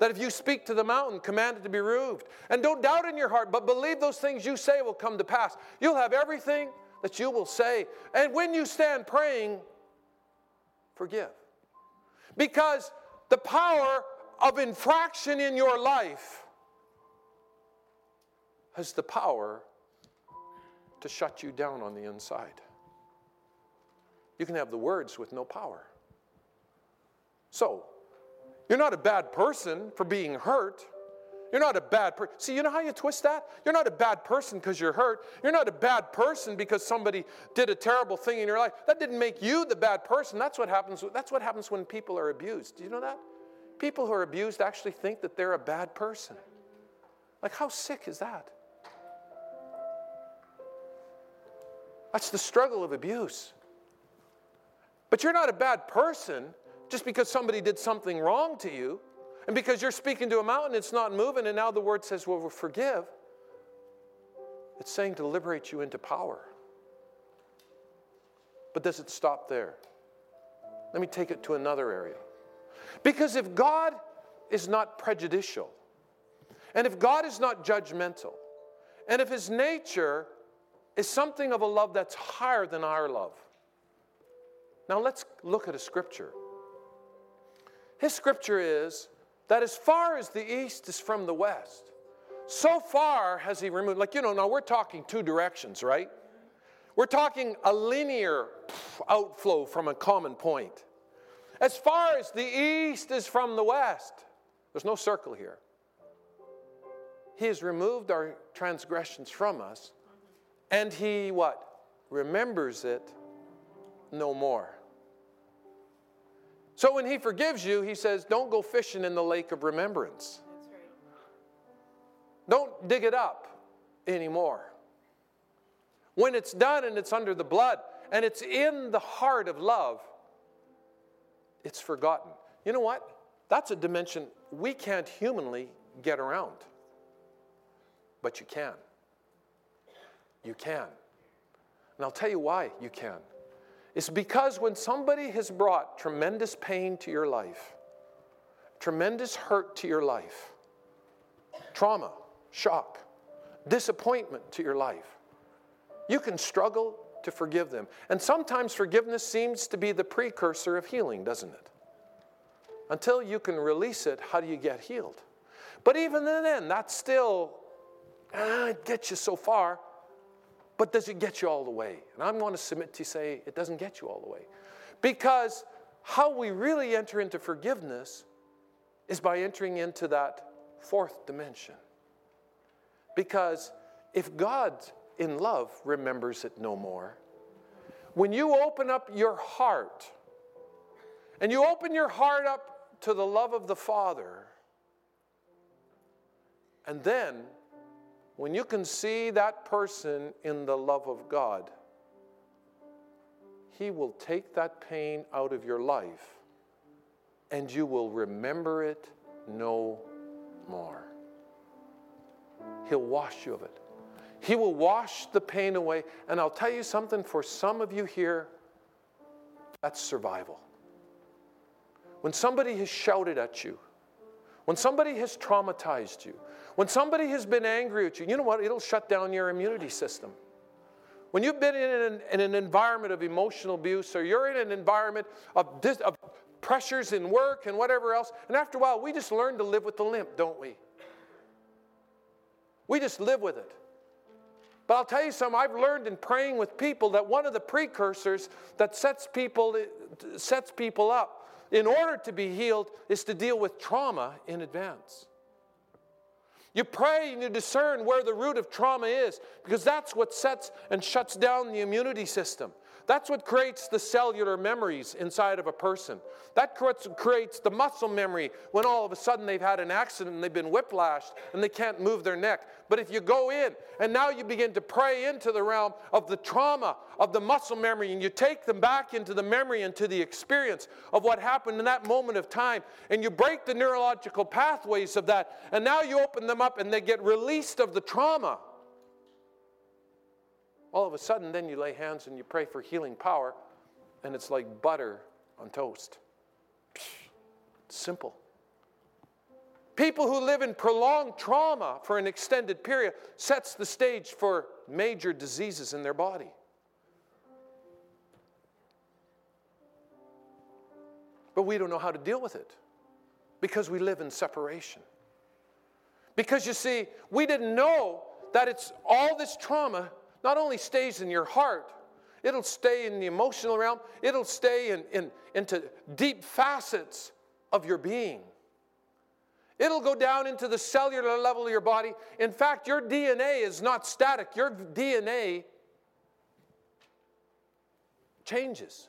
That if you speak to the mountain, command it to be removed. And don't doubt in your heart, but believe those things you say will come to pass. You'll have everything that you will say. And when you stand praying, forgive. Because the power of infraction in your life has the power to shut you down on the inside. You can have the words with no power. So, you're not a bad person for being hurt. You're not a bad person. See, you know how you twist that? You're not a bad person because you're hurt. You're not a bad person because somebody did a terrible thing in your life. That didn't make you the bad person. That's what happens. That's what happens when people are abused. Do you know that? People who are abused actually think that they're a bad person. Like, how sick is that? That's the struggle of abuse. But you're not a bad person just because somebody did something wrong to you, and because you're speaking to a mountain, it's not moving, and now the word says, well, we'll forgive. It's saying to liberate you into power. But does it stop there? Let me take it to another area. Because if God is not prejudicial, and if God is not judgmental, and if his nature is something of a love that's higher than our love. Now let's look at a scripture. His scripture is that as far as the east is from the west, so far has he removed. Like, you know, now we're talking two directions, right? We're talking a linear outflow from a common point. As far as the east is from the west, there's no circle here. He has removed our transgressions from us, and he what? Remembers it no more. So when he forgives you, he says, don't go fishing in the lake of remembrance. Don't dig it up anymore. When it's done and it's under the blood and it's in the heart of love, it's forgotten. You know what? That's a dimension we can't humanly get around. But you can. You can. And I'll tell you why you can is because when somebody has brought tremendous pain to your life, tremendous hurt to your life, trauma, shock, disappointment to your life, you can struggle to forgive them. And sometimes forgiveness seems to be the precursor of healing, doesn't it? Until you can release it, how do you get healed? But even then, that's still, ah, it gets you so far. But does it get you all the way? And I'm going to submit to say it doesn't get you all the way. Because how we really enter into forgiveness is by entering into that fourth dimension. Because if God in love remembers it no more, when you open up your heart and you open your heart up to the love of the Father, and then when you can see that person in the love of God, He will take that pain out of your life and you will remember it no more. He'll wash you of it. He will wash the pain away. And I'll tell you something for some of you here, that's survival. When somebody has shouted at you, When somebody has traumatized you, when somebody has been angry at you, you know what? It'll shut down your immunity system. When you've been in an, in an environment of emotional abuse or you're in an environment of, dis, of pressures in work and whatever else, and after a while, we just learn to live with the limp, don't we? We just live with it. But I'll tell you something, I've learned in praying with people that one of the precursors that sets people, sets people up in order to be healed is to deal with trauma in advance. You pray and you discern where the root of trauma is because that's what sets and shuts down the immunity system. That's what creates the cellular memories inside of a person. That creates the muscle memory when all of a sudden they've had an accident and they've been whiplashed and they can't move their neck. But if you go in and now you begin to pray into the realm of the trauma of the muscle memory and you take them back into the memory and to the experience of what happened in that moment of time and you break the neurological pathways of that and now you open them up and they get released of the trauma all of a sudden, then you lay hands and you pray for healing power, and it's like butter on toast. Simple. People who live in prolonged trauma for an extended period sets the stage for major diseases in their body. But we don't know how to deal with it because we live in separation. Because you see, we didn't know that it's all this trauma not only stays in your heart, it'll stay in the emotional realm, it'll stay in, in, into deep facets of your being. It'll go down into the cellular level of your body. In fact, your DNA is not static, your DNA changes.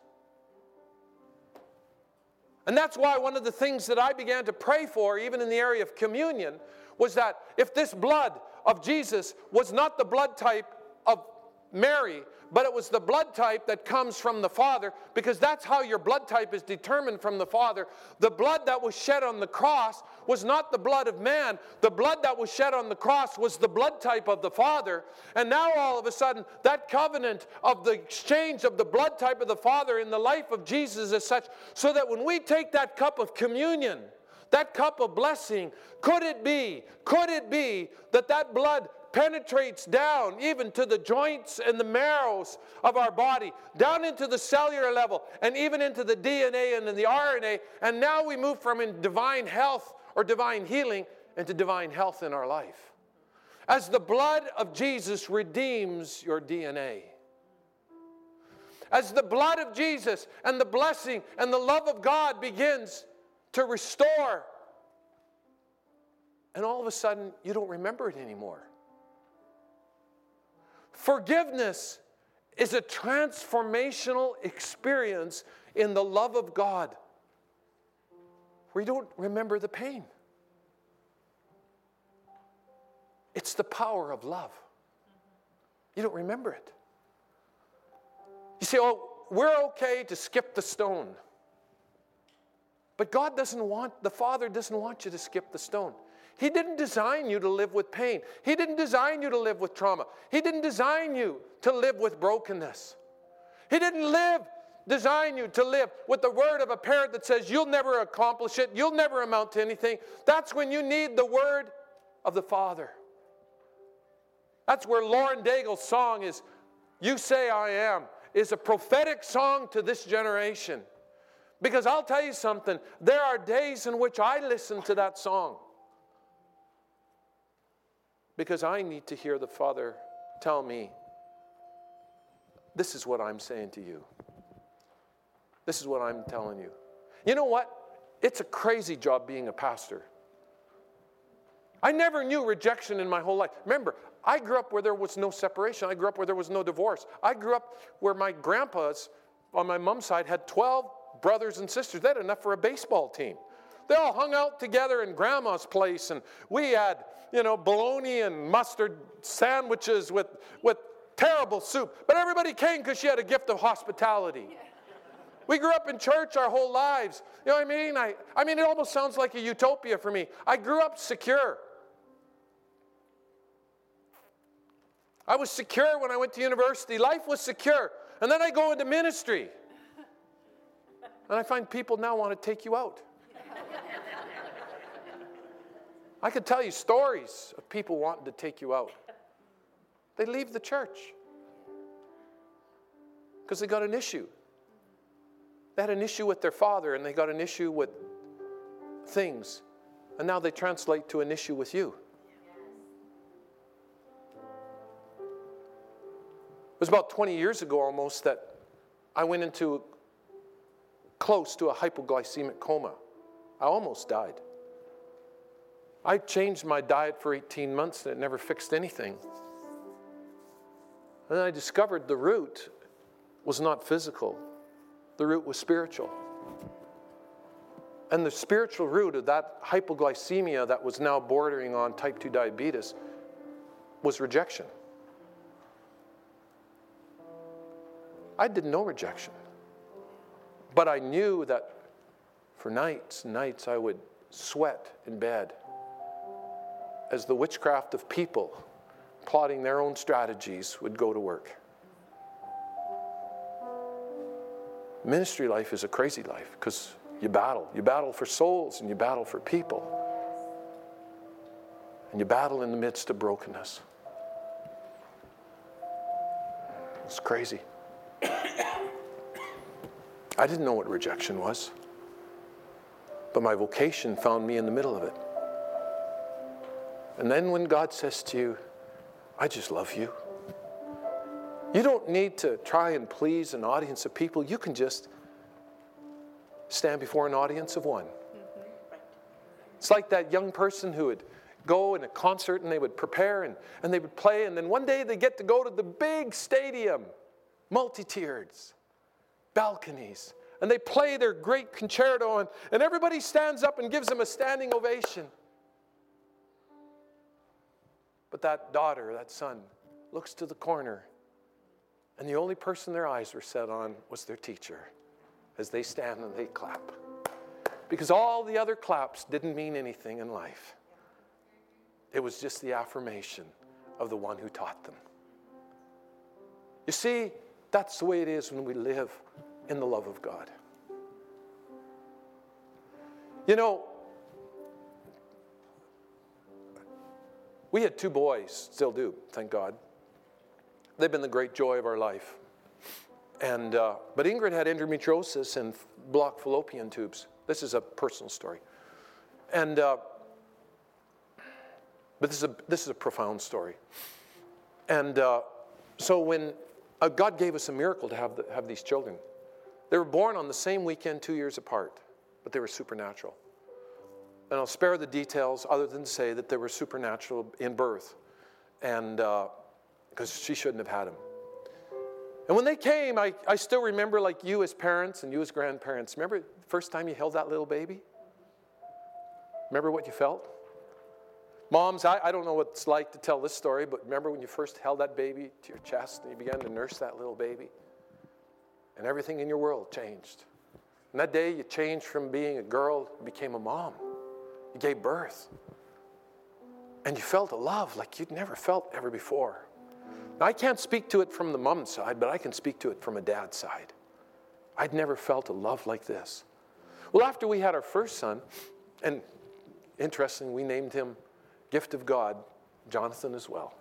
And that's why one of the things that I began to pray for, even in the area of communion, was that if this blood of Jesus was not the blood type of Mary, but it was the blood type that comes from the Father because that's how your blood type is determined from the Father. The blood that was shed on the cross was not the blood of man. The blood that was shed on the cross was the blood type of the Father. And now all of a sudden, that covenant of the exchange of the blood type of the Father in the life of Jesus is such so that when we take that cup of communion, that cup of blessing, could it be, could it be that that blood penetrates down even to the joints and the marrows of our body, down into the cellular level, and even into the DNA and in the RNA. And now we move from in divine health or divine healing into divine health in our life. As the blood of Jesus redeems your DNA. As the blood of Jesus and the blessing and the love of God begins to restore. And all of a sudden, you don't remember it anymore. Forgiveness is a transformational experience in the love of God where you don't remember the pain. It's the power of love. You don't remember it. You say, oh, we're okay to skip the stone. But God doesn't want, the Father doesn't want you to skip the stone. He didn't design you to live with pain. He didn't design you to live with trauma. He didn't design you to live with brokenness. He didn't live design you to live with the word of a parent that says you'll never accomplish it, you'll never amount to anything. That's when you need the word of the Father. That's where Lauren Daigle's song is You Say I Am is a prophetic song to this generation. Because I'll tell you something, there are days in which I listen to that song because I need to hear the Father tell me, this is what I'm saying to you. This is what I'm telling you. You know what? It's a crazy job being a pastor. I never knew rejection in my whole life. Remember, I grew up where there was no separation. I grew up where there was no divorce. I grew up where my grandpas on my mom's side had 12 brothers and sisters. They had enough for a baseball team. They all hung out together in grandma's place, and we had, you know, bologna and mustard sandwiches with, with terrible soup. But everybody came because she had a gift of hospitality. We grew up in church our whole lives. You know what I mean? I, I mean, it almost sounds like a utopia for me. I grew up secure. I was secure when I went to university. Life was secure. And then I go into ministry. And I find people now want to take you out. I could tell you stories of people wanting to take you out. They leave the church because they got an issue. They had an issue with their father and they got an issue with things. And now they translate to an issue with you. It was about 20 years ago almost that I went into close to a hypoglycemic coma. I almost died. I changed my diet for 18 months and it never fixed anything. And then I discovered the root was not physical, the root was spiritual. And the spiritual root of that hypoglycemia that was now bordering on type 2 diabetes was rejection. I didn't know rejection. But I knew that for nights and nights I would sweat in bed as the witchcraft of people plotting their own strategies would go to work. Ministry life is a crazy life because you battle. You battle for souls and you battle for people. And you battle in the midst of brokenness. It's crazy. I didn't know what rejection was, but my vocation found me in the middle of it. And then when God says to you, I just love you, you don't need to try and please an audience of people. You can just stand before an audience of one. It's like that young person who would go in a concert and they would prepare and, and they would play, and then one day they get to go to the big stadium, multi tiered, balconies, and they play their great concerto, and, and everybody stands up and gives them a standing ovation. But that daughter, that son, looks to the corner, and the only person their eyes were set on was their teacher as they stand and they clap. Because all the other claps didn't mean anything in life, it was just the affirmation of the one who taught them. You see, that's the way it is when we live in the love of God. You know, We had two boys, still do, thank God. They've been the great joy of our life. And, uh, but Ingrid had endometriosis and blocked fallopian tubes. This is a personal story. And, uh, but this is, a, this is a profound story. And uh, so when uh, God gave us a miracle to have, the, have these children, they were born on the same weekend, two years apart, but they were supernatural. And I'll spare the details other than say that they were supernatural in birth. And because uh, she shouldn't have had them. And when they came, I, I still remember, like you as parents and you as grandparents, remember the first time you held that little baby? Remember what you felt? Moms, I, I don't know what it's like to tell this story, but remember when you first held that baby to your chest and you began to nurse that little baby? And everything in your world changed. And that day you changed from being a girl, became a mom. You gave birth. And you felt a love like you'd never felt ever before. Now, I can't speak to it from the mom side, but I can speak to it from a dad's side. I'd never felt a love like this. Well, after we had our first son, and interesting, we named him Gift of God, Jonathan as well.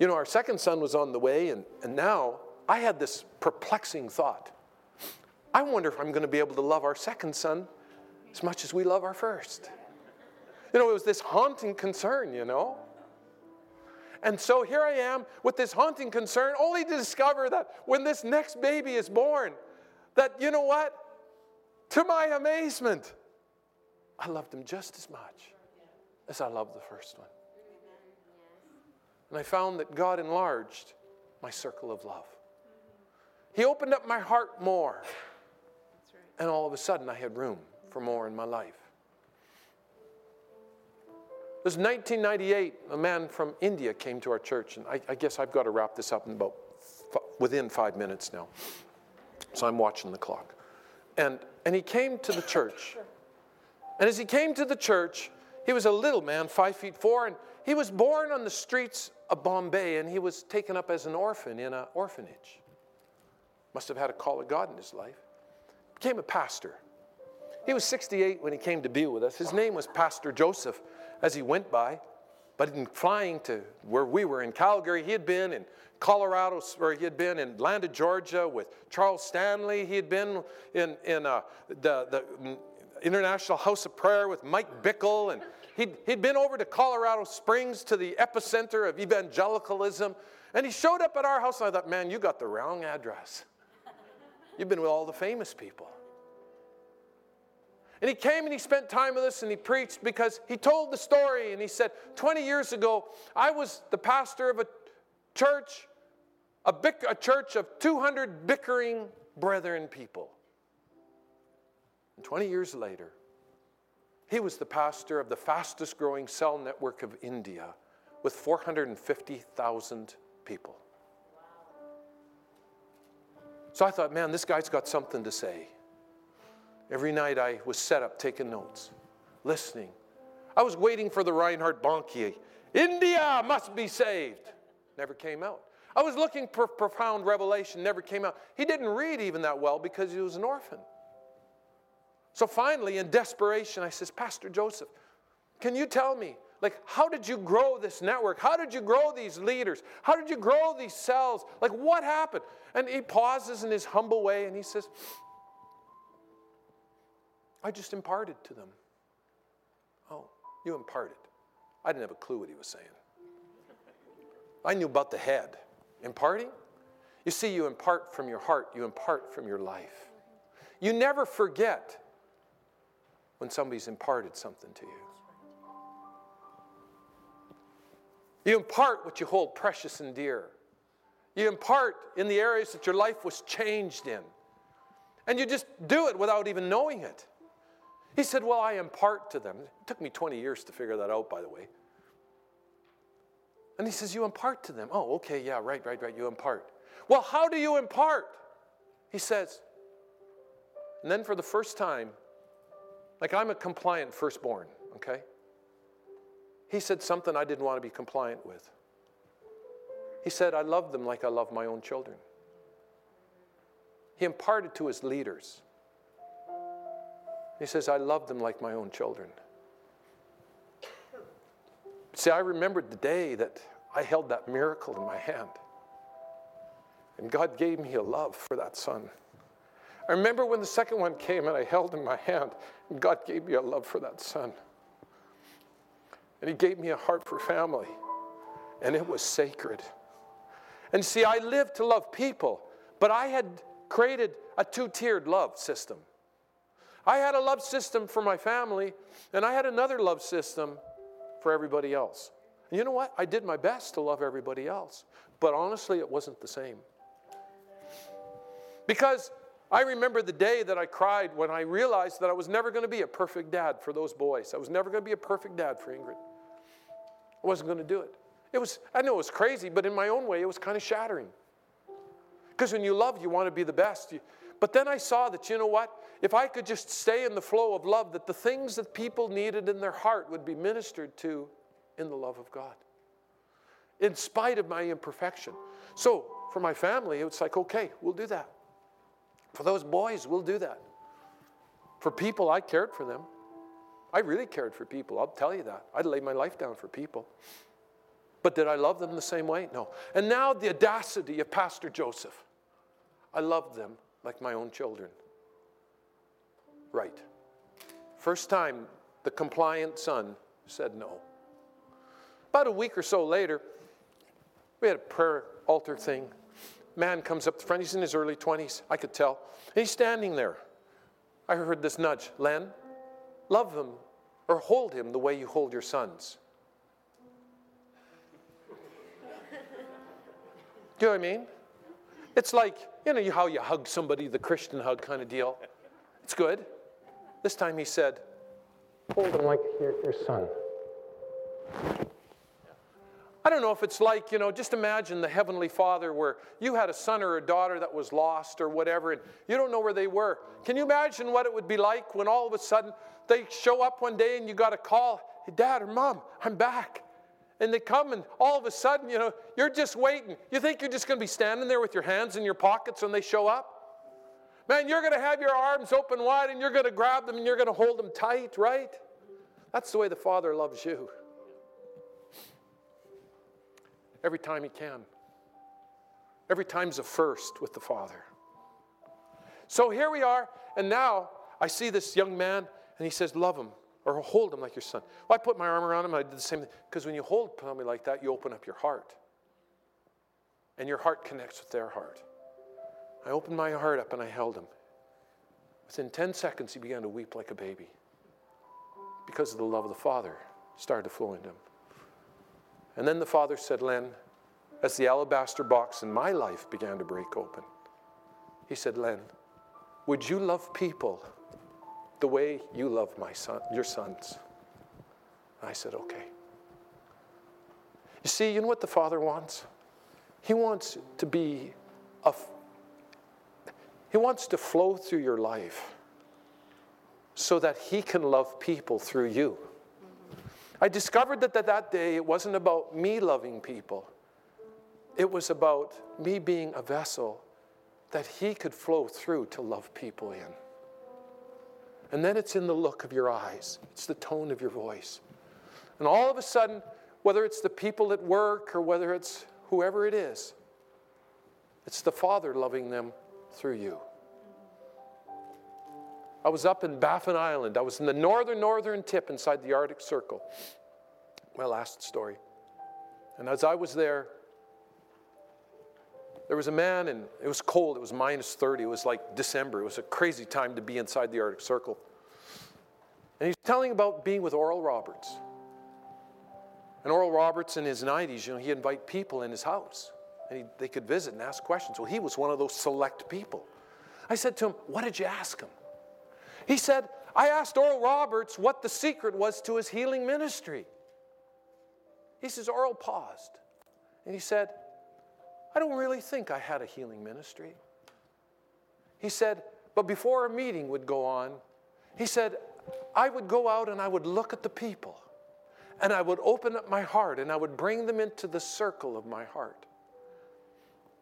You know, our second son was on the way, and, and now I had this perplexing thought. I wonder if I'm going to be able to love our second son as much as we love our first. You know, it was this haunting concern, you know. And so here I am with this haunting concern, only to discover that when this next baby is born, that, you know what? To my amazement, I loved him just as much as I loved the first one. And I found that God enlarged my circle of love. He opened up my heart more. And all of a sudden, I had room for more in my life. It was 1998. A man from India came to our church, and I, I guess I've got to wrap this up in about f- within five minutes now. So I'm watching the clock. And, and he came to the church. And as he came to the church, he was a little man, five feet four, and he was born on the streets of Bombay, and he was taken up as an orphan in an orphanage. Must have had a call of God in his life. Became a pastor. He was 68 when he came to be with us. His name was Pastor Joseph as he went by. But in flying to where we were in Calgary, he had been in Colorado, where he had been in Atlanta, Georgia with Charles Stanley. He had been in, in uh, the, the International House of Prayer with Mike Bickle. And he'd, he'd been over to Colorado Springs to the epicenter of evangelicalism. And he showed up at our house, and I thought, man, you got the wrong address. You've been with all the famous people. And he came and he spent time with us and he preached because he told the story and he said, 20 years ago, I was the pastor of a church, a, bick, a church of 200 bickering brethren people. And 20 years later, he was the pastor of the fastest growing cell network of India with 450,000 people. So I thought, man, this guy's got something to say. Every night I was set up taking notes, listening. I was waiting for the Reinhard Bonnke, India must be saved. Never came out. I was looking for profound revelation, never came out. He didn't read even that well because he was an orphan. So finally, in desperation, I says, Pastor Joseph, can you tell me, like, how did you grow this network? How did you grow these leaders? How did you grow these cells? Like, what happened? And he pauses in his humble way and he says, I just imparted to them. Oh, you imparted. I didn't have a clue what he was saying. I knew about the head. Imparting? You see, you impart from your heart, you impart from your life. You never forget when somebody's imparted something to you. You impart what you hold precious and dear. You impart in the areas that your life was changed in. And you just do it without even knowing it. He said, Well, I impart to them. It took me 20 years to figure that out, by the way. And he says, You impart to them. Oh, okay, yeah, right, right, right, you impart. Well, how do you impart? He says, and then for the first time, like I'm a compliant firstborn, okay? He said something I didn't want to be compliant with. He said, I love them like I love my own children. He imparted to his leaders he says, I love them like my own children. See, I remembered the day that I held that miracle in my hand. And God gave me a love for that son. I remember when the second one came and I held in my hand, and God gave me a love for that son. And He gave me a heart for family, and it was sacred. And see, I lived to love people, but I had created a two tiered love system. I had a love system for my family, and I had another love system for everybody else. And you know what? I did my best to love everybody else, but honestly, it wasn't the same. Because I remember the day that I cried when I realized that I was never going to be a perfect dad for those boys. I was never going to be a perfect dad for Ingrid. I wasn't going to do it. It was, I know it was crazy, but in my own way, it was kind of shattering. Because when you love, you want to be the best. You, but then I saw that, you know what? If I could just stay in the flow of love, that the things that people needed in their heart would be ministered to in the love of God, in spite of my imperfection. So for my family, it's like, okay, we'll do that. For those boys, we'll do that. For people, I cared for them. I really cared for people, I'll tell you that. I'd lay my life down for people. But did I love them the same way? No. And now the audacity of Pastor Joseph. I loved them like my own children. Right. First time the compliant son said no. About a week or so later, we had a prayer altar thing. Man comes up the front, he's in his early 20s, I could tell. He's standing there. I heard this nudge Len, love him or hold him the way you hold your sons. Do you know what I mean? It's like, you know, how you hug somebody, the Christian hug kind of deal. It's good. This time he said, Hold him like your, your son. I don't know if it's like, you know, just imagine the Heavenly Father where you had a son or a daughter that was lost or whatever, and you don't know where they were. Can you imagine what it would be like when all of a sudden they show up one day and you got a call, hey, Dad or Mom, I'm back. And they come, and all of a sudden, you know, you're just waiting. You think you're just going to be standing there with your hands in your pockets when they show up? Man, you're going to have your arms open wide and you're going to grab them and you're going to hold them tight, right? That's the way the Father loves you. Every time He can. Every time's a first with the Father. So here we are, and now I see this young man, and he says, Love him or hold him like your son. Well, I put my arm around him, I did the same thing. Because when you hold somebody like that, you open up your heart. And your heart connects with their heart. I opened my heart up and I held him. Within 10 seconds, he began to weep like a baby because of the love of the Father started to flow into him. And then the Father said, Len, as the alabaster box in my life began to break open, he said, Len, would you love people the way you love my son, your sons? I said, okay. You see, you know what the Father wants? He wants to be a, He wants to flow through your life so that He can love people through you. I discovered that, that that day it wasn't about me loving people. It was about me being a vessel that He could flow through to love people in. And then it's in the look of your eyes, it's the tone of your voice. And all of a sudden, whether it's the people at work or whether it's whoever it is, it's the Father loving them through you. I was up in Baffin Island. I was in the northern, northern tip inside the Arctic Circle. My last story. And as I was there, there was a man, and it was cold. It was minus 30. It was like December. It was a crazy time to be inside the Arctic Circle. And he's telling about being with Oral Roberts. And Oral Roberts in his 90s, you know, he'd invite people in his house. And he, they could visit and ask questions. Well, he was one of those select people. I said to him, What did you ask him? He said, I asked Oral Roberts what the secret was to his healing ministry. He says, Oral paused. And he said, I don't really think I had a healing ministry. He said, but before a meeting would go on, he said, I would go out and I would look at the people and I would open up my heart and I would bring them into the circle of my heart.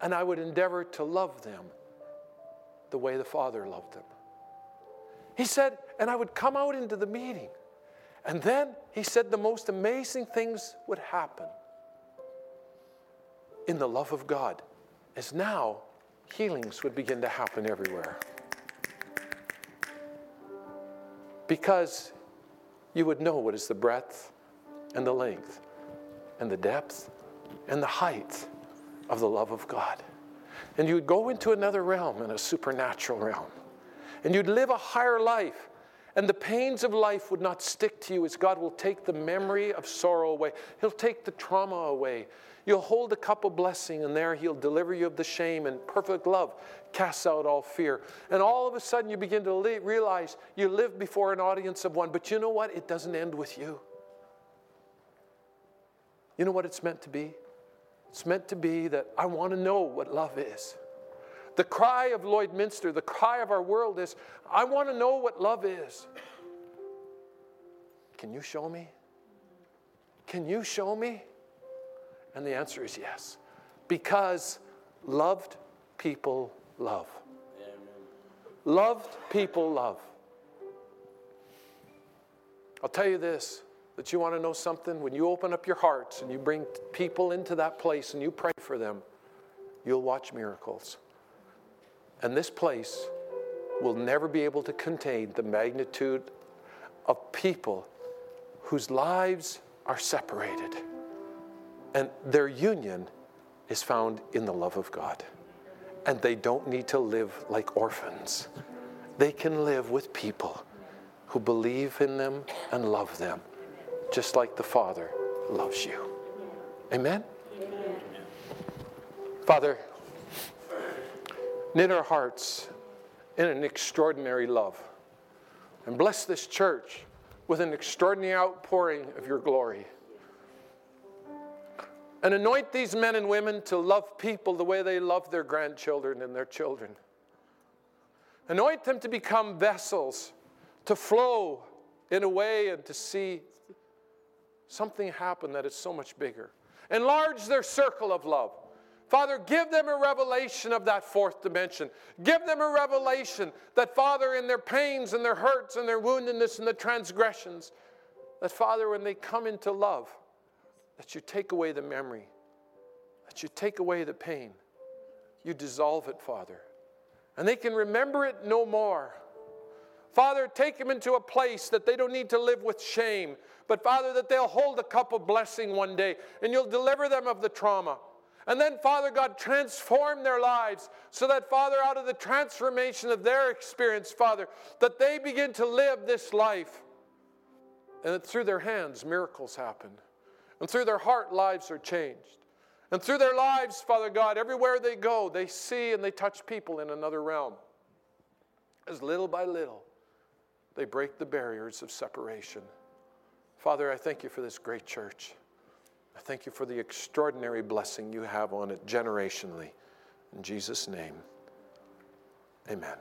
And I would endeavor to love them the way the Father loved them. He said, and I would come out into the meeting. And then he said the most amazing things would happen in the love of God, as now healings would begin to happen everywhere. Because you would know what is the breadth and the length and the depth and the height of the love of God. And you would go into another realm, in a supernatural realm. And you'd live a higher life. And the pains of life would not stick to you as God will take the memory of sorrow away. He'll take the trauma away. You'll hold a cup of blessing, and there He'll deliver you of the shame, and perfect love casts out all fear. And all of a sudden, you begin to realize you live before an audience of one. But you know what? It doesn't end with you. You know what it's meant to be? It's meant to be that I want to know what love is. The cry of Lloydminster, the cry of our world is I want to know what love is. Can you show me? Can you show me? And the answer is yes. Because loved people love. Loved people love. I'll tell you this that you want to know something? When you open up your hearts and you bring people into that place and you pray for them, you'll watch miracles. And this place will never be able to contain the magnitude of people whose lives are separated. And their union is found in the love of God. And they don't need to live like orphans. They can live with people who believe in them and love them, just like the Father loves you. Amen? Amen. Father, knit our hearts in an extraordinary love. And bless this church with an extraordinary outpouring of your glory. And anoint these men and women to love people the way they love their grandchildren and their children. Anoint them to become vessels to flow in a way and to see something happen that is so much bigger. Enlarge their circle of love. Father, give them a revelation of that fourth dimension. Give them a revelation that, Father, in their pains and their hurts and their woundedness and the transgressions, that, Father, when they come into love, that you take away the memory, that you take away the pain, you dissolve it, Father, and they can remember it no more. Father, take them into a place that they don't need to live with shame, but Father, that they'll hold a cup of blessing one day and you'll deliver them of the trauma. And then, Father God, transform their lives so that, Father, out of the transformation of their experience, Father, that they begin to live this life. And that through their hands, miracles happen. And through their heart, lives are changed. And through their lives, Father God, everywhere they go, they see and they touch people in another realm. As little by little, they break the barriers of separation. Father, I thank you for this great church. I thank you for the extraordinary blessing you have on it generationally. In Jesus' name, amen.